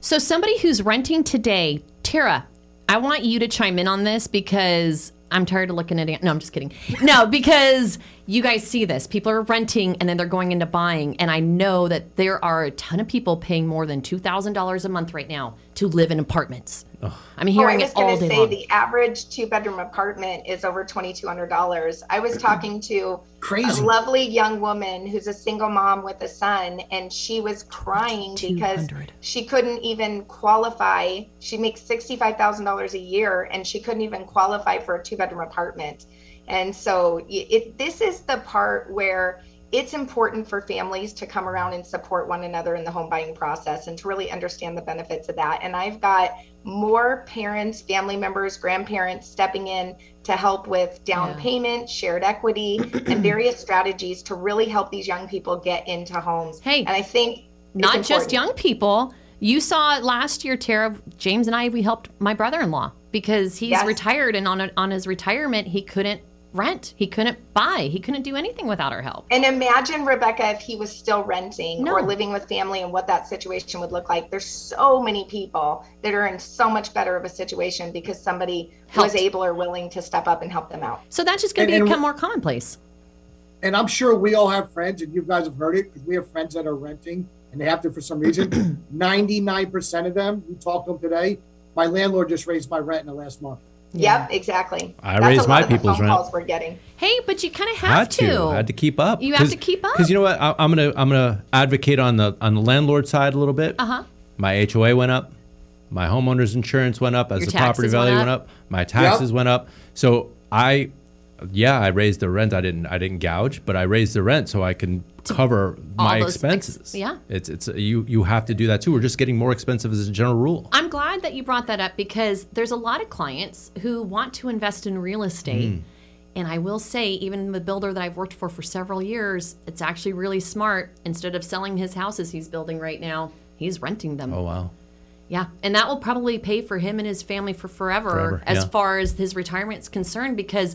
S1: So somebody who's renting today, Tara, I want you to chime in on this because I'm tired of looking at it. No, I'm just kidding. No, because you guys see this. People are renting and then they're going into buying. And I know that there are a ton of people paying more than $2,000 a month right now to live in apartments. I'm
S4: Oh, I
S1: hearing
S4: was
S1: it all
S4: going to say
S1: long.
S4: the average two bedroom apartment is over twenty two hundred dollars. I was talking to
S5: Crazy.
S4: a lovely young woman who's a single mom with a son, and she was crying because she couldn't even qualify. She makes sixty five thousand dollars a year, and she couldn't even qualify for a two bedroom apartment. And so it this is the part where it's important for families to come around and support one another in the home buying process and to really understand the benefits of that. And I've got more parents, family members, grandparents stepping in to help with down
S1: Yeah.
S4: payment, shared equity, *clears throat* and various strategies to really help these young people get into homes.
S1: Hey,
S4: and I think
S1: Not just young people. You saw last year, Tara. James and I, we helped my brother in law because he's
S4: Yes.
S1: retired and on, a, on his retirement, he couldn't rent. He couldn't buy. He couldn't do anything without our help.
S4: And imagine Rebecca if he was still renting
S1: No.
S4: or living with family and what that situation would look like. There's so many people that are in so much better of a situation because somebody was able or willing to step up and help them out.
S1: So that's just going to become
S5: we-
S1: more commonplace.
S5: and I'm sure we all have friends, and you guys have heard it because we have friends that are renting and they have to for some reason. *clears throat* 99% of them, we talked to them today. My landlord just raised my rent in the last month.
S4: Yep, exactly.
S3: I
S4: That's
S3: raised my
S4: of
S3: people's
S4: phone
S3: rent.
S4: calls we're getting.
S1: Hey, but you kind of have
S3: had to. had to keep up.
S1: You have to keep up.
S3: Because you know what, I, I'm gonna I'm gonna advocate on the on the landlord side a little bit.
S1: Uh huh.
S3: My HOA went up. My homeowner's insurance went up as
S1: Your
S3: the property
S1: taxes went
S3: value
S1: up.
S3: went up. My taxes went up. So I, yeah, I raised the rent. I didn't I didn't gouge, but I raised the rent so I can cover my
S1: those ex-
S3: expenses.
S1: yeah.
S3: it's it's you you have to do that too. We're just getting more expensive as a general rule.
S1: I'm glad that you brought that up because there's a lot of clients who want to invest in real estate.
S3: Mm.
S1: And I will say, even the builder that I've worked for for several years, it's actually really smart. Instead of selling his houses he's building right now, he's renting them.
S3: Oh wow.
S1: Yeah, and that will probably pay for him and his family for forever,
S3: Forever,
S1: as
S3: yeah.
S1: far as his retirement is concerned. Because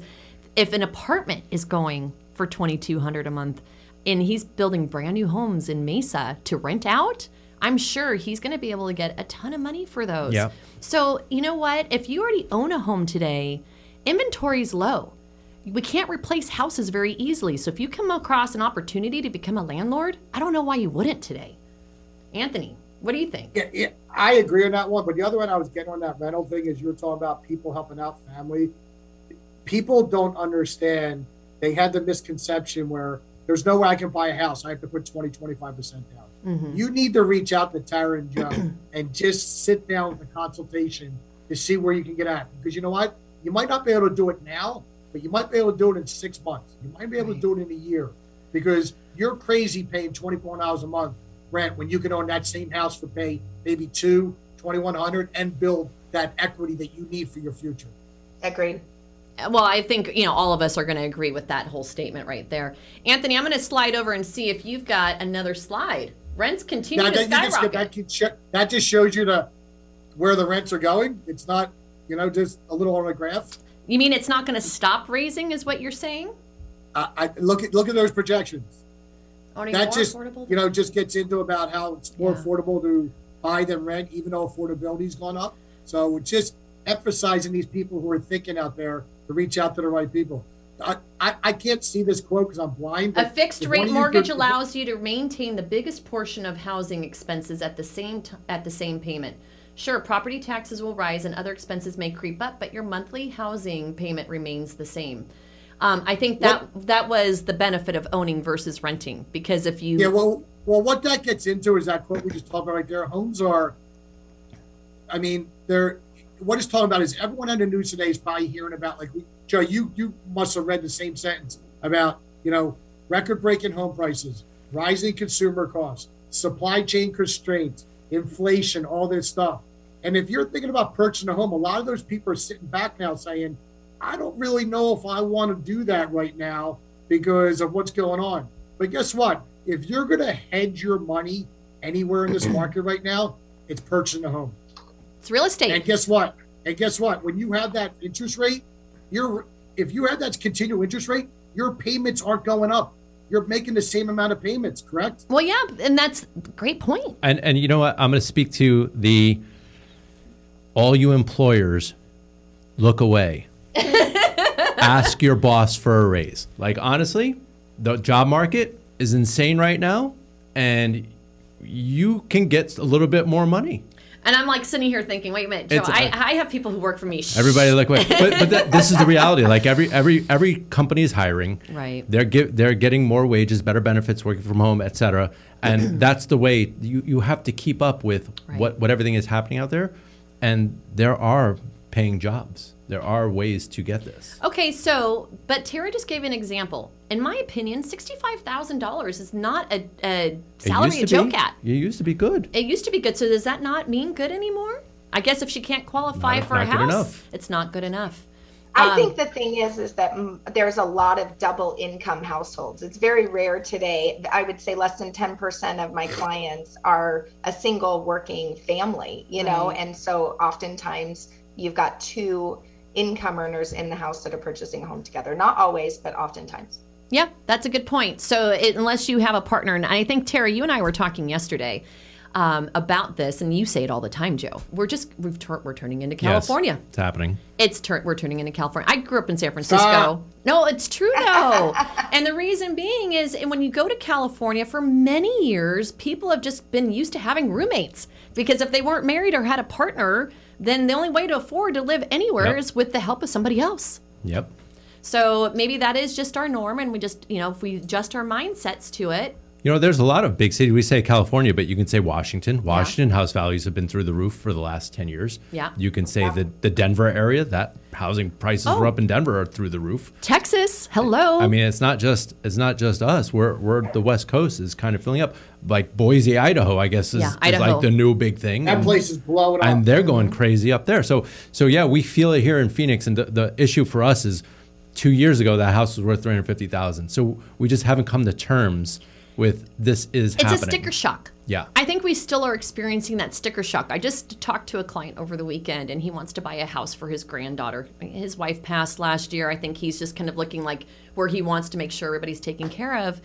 S1: if an apartment is going for twenty two hundred a month, and he's building brand new homes in Mesa to rent out, I'm sure he's going to be able to get a ton of money for those.
S3: Yeah.
S1: So you know what? If you already own a home today, inventory's low. We can't replace houses very easily. So if you come across an opportunity to become a landlord, I don't know why you wouldn't today. Anthony, what do you think?
S5: Yeah, yeah, I agree on that one. But the other one I was getting on that rental thing is you were talking about people helping out family. People don't understand. They had the misconception where there's no way I can buy a house. I have to put 20, 25% down.
S1: Mm-hmm.
S5: You need to reach out to Tara and Joe and just sit down with a consultation to see where you can get at. Because you know what? You might not be able to do it now, but you might be able to do it in six months. You might be able to do it in a year because you're crazy paying twenty four dollars a month rent when you can own that same house for pay maybe two, twenty one hundred, and build that equity that you need for your future.
S4: Agreed.
S1: Well, I think you know all of us are going to agree with that whole statement right there. Anthony, I'm going to slide over and see if you've got another slide. Rents continue
S5: Now,
S1: to
S5: that, just,
S1: skyrocket.
S5: that, that just shows you the where the rents are going. It's not, you know, just a little on a graph.
S1: You mean it's not going to stop raising? Is what you're saying?
S5: I, I look at look at those projections. That
S1: more
S5: just
S1: affordable?
S5: you know just gets into about how it's more
S1: Yeah.
S5: affordable to buy than rent, even though affordability's gone up. So it's just emphasizing these people who are thinking out there to reach out to the right people. I, I, I can't see this quote because I'm blind.
S1: A fixed rate mortgage
S5: could-
S1: allows you to maintain the biggest portion of housing expenses at the same t- at the same payment. Sure, property taxes will rise and other expenses may creep up, but your monthly housing payment remains the same. Um, I think that that was the benefit of owning versus renting because if you
S5: Yeah, well, well, what that gets into is that quote we just talked about right there. Homes are, I mean, they're what it's talking about is everyone on the news today is probably hearing about like we, Joe, you you must have read the same sentence about you know record-breaking home prices, rising consumer costs, supply chain constraints, inflation, all this stuff. And if you're thinking about purchasing a home, a lot of those people are sitting back now saying, I don't really know if I want to do that right now because of what's going on. But guess what? If you're going to hedge your money anywhere in this *clears throat* market right now, it's purchasing a home.
S1: It's real estate.
S5: And guess what? And guess what? When you have that interest rate, you're if you have that continual interest rate, your payments aren't going up. You're making the same amount of payments, correct?
S1: well, yeah, and that's a great point.
S3: And and you know what? I'm going to speak to the all you employers. Look away. *laughs* Ask your boss for a raise. Like honestly, the job market is insane right now, and you can get a little bit more money.
S1: And I'm like sitting here thinking, wait a minute, Joe,
S3: It's-
S1: I, I have people who work for me. Shh.
S3: Everybody look away. *laughs* But, but that, this is the reality. Like every every every company is hiring.
S1: Right.
S3: They're give, they're getting more wages, better benefits, working from home, et cetera. And *clears throat* that's the way you, you have to keep up with
S1: Right.
S3: what, what everything is happening out there. And there are paying jobs. There are ways to get this.
S1: Okay, so but Tara just gave an example. In my opinion, sixty-five thousand dollars is not a, a salary to
S3: to
S1: joke
S3: be,
S1: at.
S3: You used to be good.
S1: It used to be good. So does that not mean good anymore? I guess if she can't qualify
S3: Not-
S1: for a
S3: not good
S1: house,
S3: enough.
S1: it's not good enough.
S4: I
S1: Um,
S4: think the thing is, is that there's a lot of double income households. It's very rare today. I would say less than 10% of my clients are a single working family, you know,
S1: Right.
S4: and so oftentimes you've got two income earners in the house that are purchasing a home together. Not always, but oftentimes.
S1: Yeah, that's a good point. So it, unless you have a partner, and I think Tara, you and I were talking yesterday um, about this, and you say it all the time, Joe. We're just we've tur- we're turning into California.
S3: Yes, it's happening.
S1: It's tur- we're turning into California. I grew up in San Francisco.
S5: Stop.
S1: No, it's true *laughs* though. and the reason being is and when you go to California for many years, people have just been used to having roommates because if they weren't married or had a partner, then the only way to afford to live anywhere
S3: Yep.
S1: is with the help of somebody else.
S3: Yep.
S1: So maybe that is just our norm and we just, you know, if we adjust our mindsets to it,
S3: You know, there's a lot of big cities. We say California, but you can say Washington. Washington house values have been through the roof for the last 10 years.
S1: Yeah.
S3: You can say the, the Denver area, that housing prices
S1: Oh.
S3: were up in Denver are through the roof.
S1: Texas, hello.
S3: I mean, it's not just it's not just us. We're we're the West Coast is kind of filling up. Like Boise, Idaho, I guess is,
S1: Yeah,
S3: is like the new big thing.
S5: That
S3: and-
S5: place is blowing up.
S3: and they're going crazy up there. So so yeah, we feel it here in Phoenix. And the, the issue for us is two years ago that house was worth three hundred fifty thousand. So we just haven't come to terms with this is
S1: it's
S3: happening.
S1: a sticker shock.
S3: Yeah.
S1: I think we still are experiencing that sticker shock. I just talked to a client over the weekend and he wants to buy a house for his granddaughter. His wife passed last year. I think he's just kind of looking like where he wants to make sure everybody's taken care of.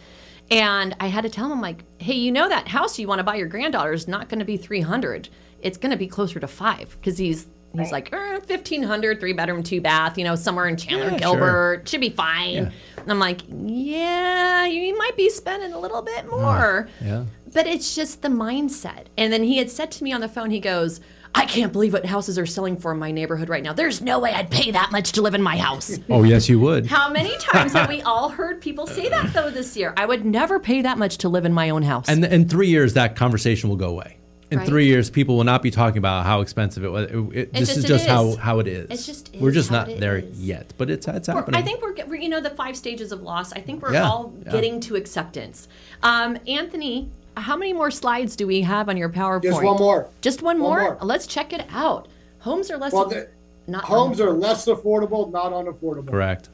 S1: And I had to tell him, I'm like, hey, you know that house you want to buy your granddaughter is not going to be 300. It's going to be closer to five because he's he's like er, 1500 three bedroom two bath you know somewhere in chandler
S3: Yeah, sure.
S1: gilbert should be fine
S3: Yeah.
S1: and i'm like yeah you might be spending a little bit more
S3: Yeah.
S1: but it's just the mindset. And then he had said to me on the phone, he goes, I can't believe what houses are selling for in my neighborhood right now. There's no way I'd pay that much to live in my house. *laughs*
S3: Oh, yes, you would.
S1: How many times have we *laughs* all heard people say that though this year? I would never pay that much to live in my own house.
S3: And in three years, that conversation will go away. In
S1: Right.
S3: three years, people will not be talking about how expensive it was. It, it- this
S1: just-
S3: is just how,
S1: is.
S3: how it is.
S1: It just
S3: We're just
S1: how
S3: not
S1: it
S3: there
S1: is.
S3: yet, but it's it's
S1: We're-
S3: happening.
S1: I think we're, we're, you know, the five stages of loss. I think we're
S3: Yeah,
S1: all
S3: yeah.
S1: getting to acceptance. Um, Anthony, how many more slides do we have on your PowerPoint?
S5: Just one more.
S1: Just one,
S5: One
S1: more?
S5: more.
S1: Let's check it out. Homes are less.
S5: Well, the,
S1: not
S5: homes are less affordable, not unaffordable.
S3: correct.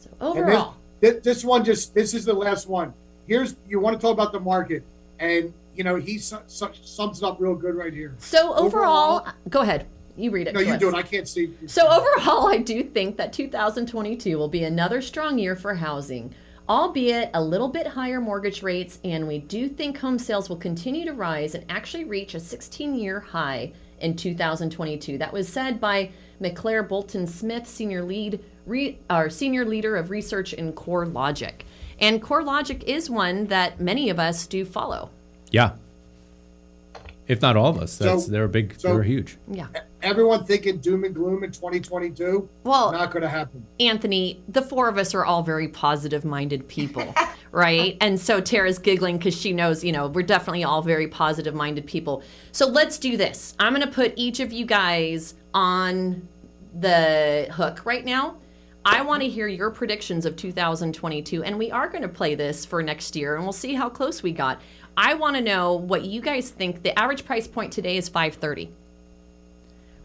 S1: So
S5: And this,
S1: overall.
S5: this, this one just this is the last one. Here's you want to talk about the market, and you know he su- su- sums it up real good right here.
S1: So overall,
S5: overall-
S1: go ahead. You read it.
S5: No, you
S1: us.
S5: do it. I can't see.
S1: So overall, I do think that 2022 will be another strong year for housing, albeit a little bit higher mortgage rates, and we do think home sales will continue to rise and actually reach a 16-year high in 2022. That was said by McClare Bolton Smith, senior lead, re, or senior leader of research in Core Logic, and Core Logic is one that many of us do follow.
S3: Yeah. If not all of us, that's
S5: So-
S3: they're big.
S5: so-
S3: they're huge.
S1: Yeah.
S5: Everyone thinking doom and gloom in 2022.
S1: Well,
S5: not going to happen.
S1: Anthony, the four of us are all very positive minded people, *laughs* right? And so Tara's giggling because she knows, you know, we're definitely all very positive minded people. So let's do this. I'm going to put each of you guys on the hook right now. I want to hear your predictions of 2022, and we are going to play this for next year, and we'll see how close we got. I want to know what you guys think. The average price point today is 530.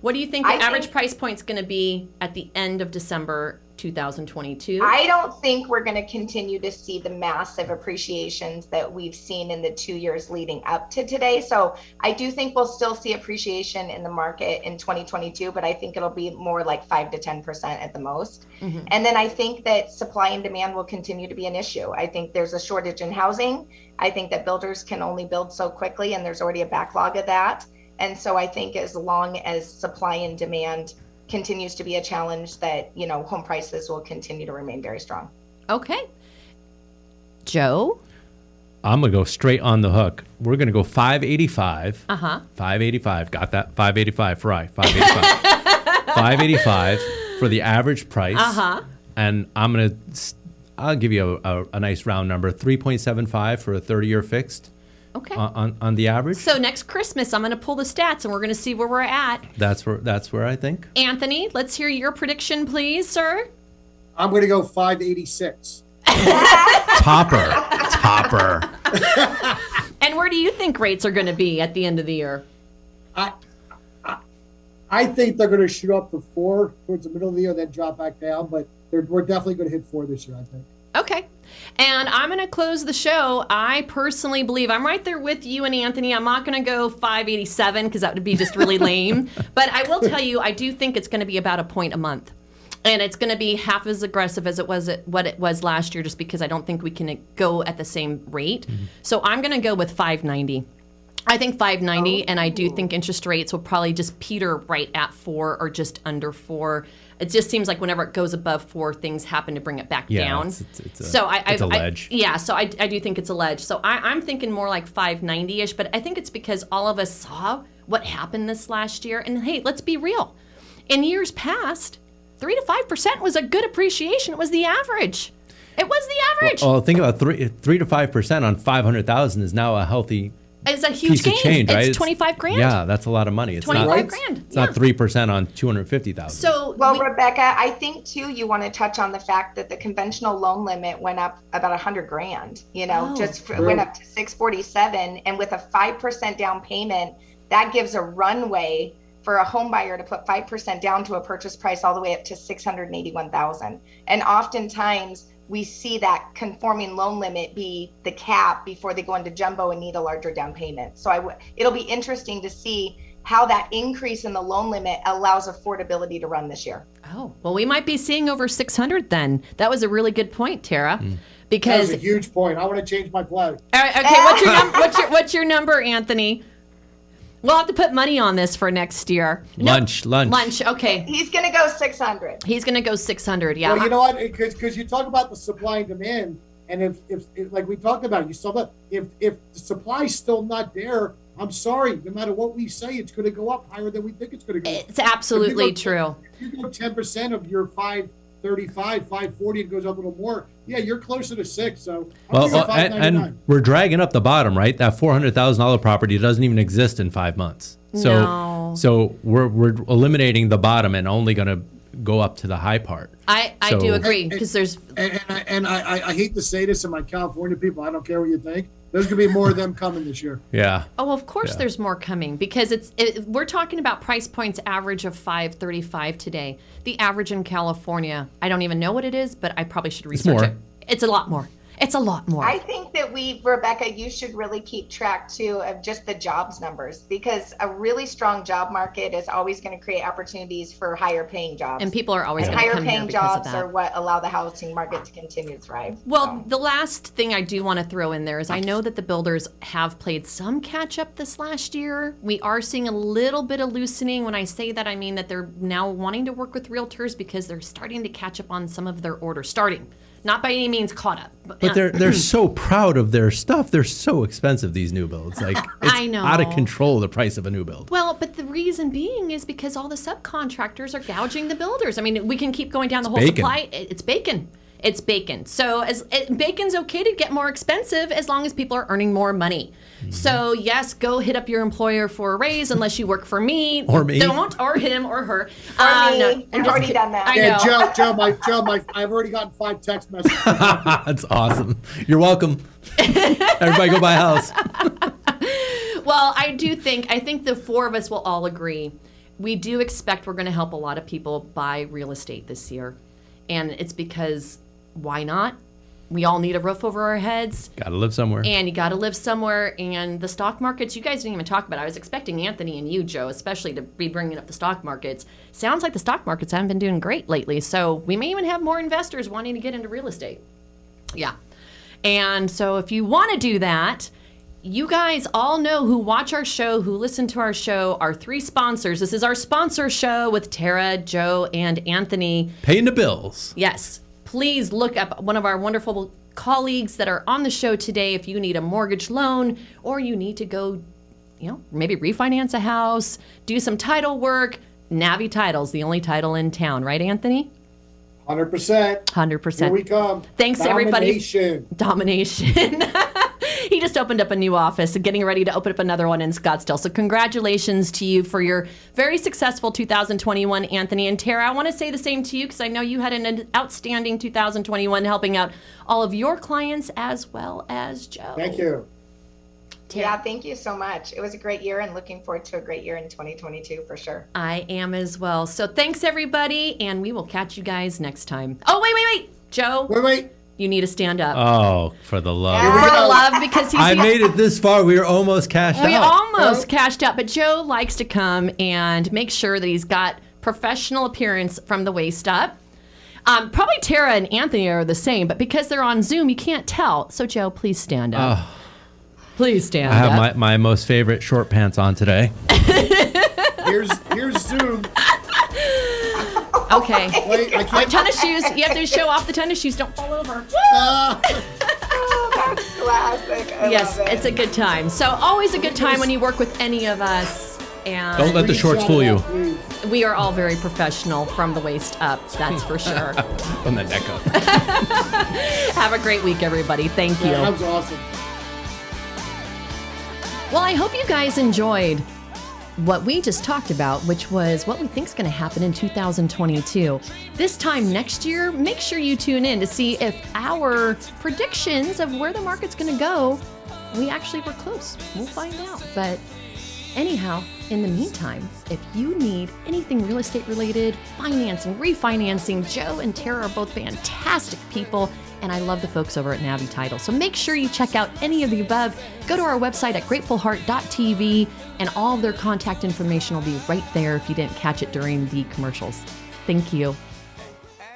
S1: What do you think the
S4: I
S1: average
S4: think-
S1: price point's going to be at the end of December 2022?
S4: I don't think we're going to continue to see the massive appreciations that we've seen in the two years leading up to today. So I do think we'll still see appreciation in the market in 2022, but I think it'll be more like five to 10% at the most. And then I think that supply and demand will continue to be an issue. I think there's a shortage in housing. I think that builders can only build so quickly, and there's already a backlog of that. And so I think as long as supply and demand continues to be a challenge that you know home prices will continue to remain very strong
S1: okay. Joe?
S3: I'm gonna go straight on the hook. We're gonna go 585.
S1: Uh huh.
S3: 585. Got that? 585. Fry. 585. *laughs* 585 for the average price.
S1: Uh huh.
S3: And I'm gonna. I'll give you a, a, a nice round number. 3.75 for a 30 year fixed
S1: Okay.
S3: on, on, on the average.
S1: so next Christmas, I'm going to pull the stats and we're going to see where we're at.
S3: That's where that's where I think.
S1: Anthony, let's hear your prediction, please, sir.
S5: I'm going to go 586. *laughs*
S3: Topper. Topper. *laughs*
S1: And where do you think rates are going to be at the end of the year?
S5: I, I, I think they're going to shoot up to four towards the middle of the year, then drop back down. But they're, we're definitely going to hit four this year. I think.
S1: Okay. And I'm going to close the show. I personally believe I'm right there with you and Anthony. I'm not going to go 587 because that would be just really lame. *laughs* But I will tell you, I do think it's going to be about a point a month. And it's going to be half as aggressive as it was at what it was last year, just because I don't think we can go at the same rate. Mm-hmm. So I'm going to go with 590. I think 590, and I do think interest rates will probably just peter right at four or just under four. It just seems like whenever it goes above four, things happen to bring it back
S3: Yeah,
S1: down.
S3: it's- it's- it's a-
S1: so I,
S3: it's
S1: I,
S3: a
S1: I-
S3: ledge.
S1: yeah, so I, I do think it's a ledge. So I, I'm thinking more like 590 ish, but I think it's because all of us saw what happened this last year. And hey, let's be real. In years past, three to five percent was a good appreciation. It was the average. It was the average.
S3: Well, think about three three to five percent on five hundred thousand is now a healthy
S1: it's a huge
S3: piece
S1: gain.
S3: of change, right?
S1: It's 25 grand.
S3: Yeah, that's a lot of money. It's
S1: 25
S3: not
S1: grand.
S3: It's
S1: yeah.
S3: not three percent on two hundred fifty thousand.
S1: So
S4: well
S1: we-
S4: rebecca i think too you want to touch on the fact that the conventional loan limit went up about 100 grand you know
S1: Oh.
S4: just for, went up to 647 and with a 5% down payment that gives a runway for a home buyer to put 5% down to a purchase price all the way up to 681000 and oftentimes we see that conforming loan limit be the cap before they go into jumbo and need a larger down payment so i w- it'll be interesting to see how that increase in the loan limit allows affordability to run this year
S1: oh well, we might be seeing over 600 then. That was a really good point, Tara.
S3: Mm.
S5: That
S1: Because
S5: was a huge point. I want to change my play.
S1: All right, okay, what's your num- *laughs* what's your what's your number, Anthony? We'll have to put money on this for next year. No-
S3: lunch, lunch,
S1: lunch. Okay,
S4: he's going to go 600
S1: he's gonna go 600. Yeah.
S5: Well, you know what? Because you talk about the supply and demand, and if, if, if like we talked about, you saw that if if the supply's still not there, I'm sorry. No matter what we say, it's going to go up higher than we think it's going to go. up.
S1: It's absolutely
S5: If you go-
S1: true.
S5: If you go 10% of your 535, 540, it goes up a little more. Yeah, you're closer to six. So I'm
S3: Well, uh, and, and we're dragging up the bottom, right? That four hundred thousand dollar property doesn't even exist in five months. So,
S1: No.
S3: so we're we're eliminating the bottom and only going to go up to the high part.
S1: I, I do agree because there's
S5: and, and, I, and I, I- I hate to say this to my California people. I don't care what you think. There's going to be more of them coming this year. *laughs*
S3: Yeah.
S1: Oh, of course,
S3: Yeah.
S1: there's more coming because it's it, we're talking about price points average of 535 today. The average in California, I don't even know what it is, but I probably should research
S3: more.
S1: it. It's a lot more. It's a lot more.
S4: I think that we, Rebecca, you should really keep track too of just the jobs numbers because a really strong job market is always going to create opportunities for higher paying jobs.
S1: and people are always going to
S4: higher paying jobs are what allow the housing market to continue to thrive.
S1: Well,
S4: So.
S1: the last thing I do want to throw in there is I know that the builders have played some catch up this last year. We are seeing a little bit of loosening. When I say that, I mean that they're now wanting to work with realtors because they're starting to catch up on some of their orders. Starting, not by any means caught up.
S3: But but they're they're *clears throat* so proud of their stuff. They're so expensive these new builds. Like *laughs* it's
S1: I know.
S3: out of control the price of a new build.
S1: Well, but the reason being is because all the subcontractors are gouging the builders. I mean, we can keep going down the whole
S3: bacon.
S1: supply. It's bacon. It's bacon. So as it, bacon's okay to get more expensive as long as people are earning more money.
S3: Mm-hmm.
S1: So yes, go hit up your employer for a raise unless you work for me. *laughs*
S3: Or me.
S1: Don't or him or her.
S4: Or
S1: Uh,
S4: me.
S1: no,
S4: I've
S1: I'm just
S4: already
S1: kid-
S4: done that.
S1: I
S5: Yeah,
S1: know.
S5: Joe, *laughs* Joe, my, Joe, my, I've already gotten five text messages. *laughs*
S3: That's awesome. You're welcome. Everybody go buy a house.
S1: Well, I do think I think the four of us will all agree. We do expect we're going to help a lot of people buy real estate this year. And it's because why not? We all need a roof over our heads
S3: Got to live somewhere.
S1: and you got to live somewhere and the stock markets you guys didn't even talk about. I was expecting Anthony and you Joe especially to be bringing up the stock markets. Sounds like the stock markets haven't been doing great lately. So, we may even have more investors wanting to get into real estate. Yeah. And so if you want to do that, you guys all know who watch our show, who listen to our show, our three sponsors. This is our sponsor show with Tara, Joe, and Anthony.
S3: Paying the bills.
S1: Yes, please look up one of our wonderful colleagues that are on the show today if you need a mortgage loan or you need to go, you know, maybe refinance a house, do some title work. Navi Title's the only title in town, right, Anthony?
S5: 100%.
S1: 100%.
S5: Here we come.
S1: Thanks, everybody.
S5: Domination. *laughs*
S1: domination. he just opened up a new office and getting ready to open up another one in Scottsdale. So congratulations to you for your very successful 2021, Anthony and Tara. I want to say the same to you because I know you had an outstanding 2021 helping out all of your clients as well as Joe.
S5: Thank you.
S4: Yeah, thank you so much. It was a great year and looking forward to a great year in 2022 for sure.
S1: I am as well. So thanks everybody, and we will catch you guys next time. Oh wait, wait, wait, Joe,
S5: Wait, wait.
S1: You need to stand up
S3: Oh, for the love.
S4: Yeah.
S1: for the love because he's
S3: I
S1: the
S3: made it *laughs* this far. We were almost cashed
S1: We
S3: out.
S1: We almost cashed out, but Joe likes to come and make sure that he's got professional appearance from the waist up. Um, probably Tara and Anthony are the same, but because they're on Zoom, you can't tell. So, Joe, please stand up. please stand up.
S3: I have
S1: up.
S3: my, my most favorite short pants on today. *laughs*
S5: Here's here's Zoom.
S1: Okay. *laughs*
S5: Wait, I
S1: Wait,
S5: can't.
S1: tennis shoes. You have to show off the tennis shoes. Don't fall over. *laughs*
S4: Oh, that's classic. I
S1: yes,
S4: love it.
S1: it's a good time. So, always a good time when you work with any of us. And
S3: Don't let the shorts fool you.
S5: Mm.
S1: We are all very professional from the waist up. That's for sure. *laughs*
S3: From the neck up.
S1: Have a great week, everybody. Thank you.
S5: That was awesome.
S1: Well, I hope you guys enjoyed what we just talked about, which was what we think is going to happen in 2022. This time next year, make sure you tune in to see if our predictions of where the market's going to go, we actually were close. We'll find out. But anyhow, in the meantime, if you need anything real estate related, financing, refinancing, Joe and Tara are both fantastic people, and I love the folks over at Navi Title. So make sure you check out any of the above. Go to our website at gratefulheart.tv, and all of their contact information will be right there if you didn't catch it during the commercials. Thank you.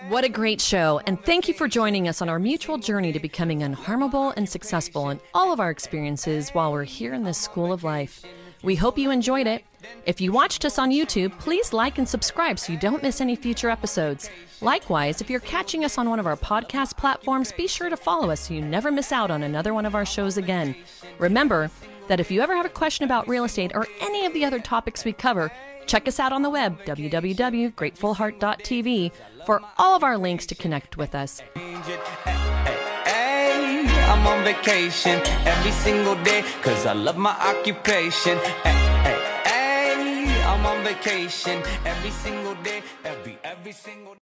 S1: What a great show, and thank you for joining us on our mutual journey to becoming unharmable and successful in all of our experiences while we're here in this school of life. We hope you enjoyed it. If you watched us on YouTube, please like and subscribe so you don't miss any future episodes. Likewise, if you're catching us on one of our podcast platforms, be sure to follow us so you never miss out on another one of our shows again. Remember, that if you ever have a question about real estate or any of the other topics we cover, check us out on the web, www.gratefulheart.tv, for all of our links to connect with us.
S8: I'm on vacation every single day cause I love my occupation. I'm on vacation. Every single day, every every single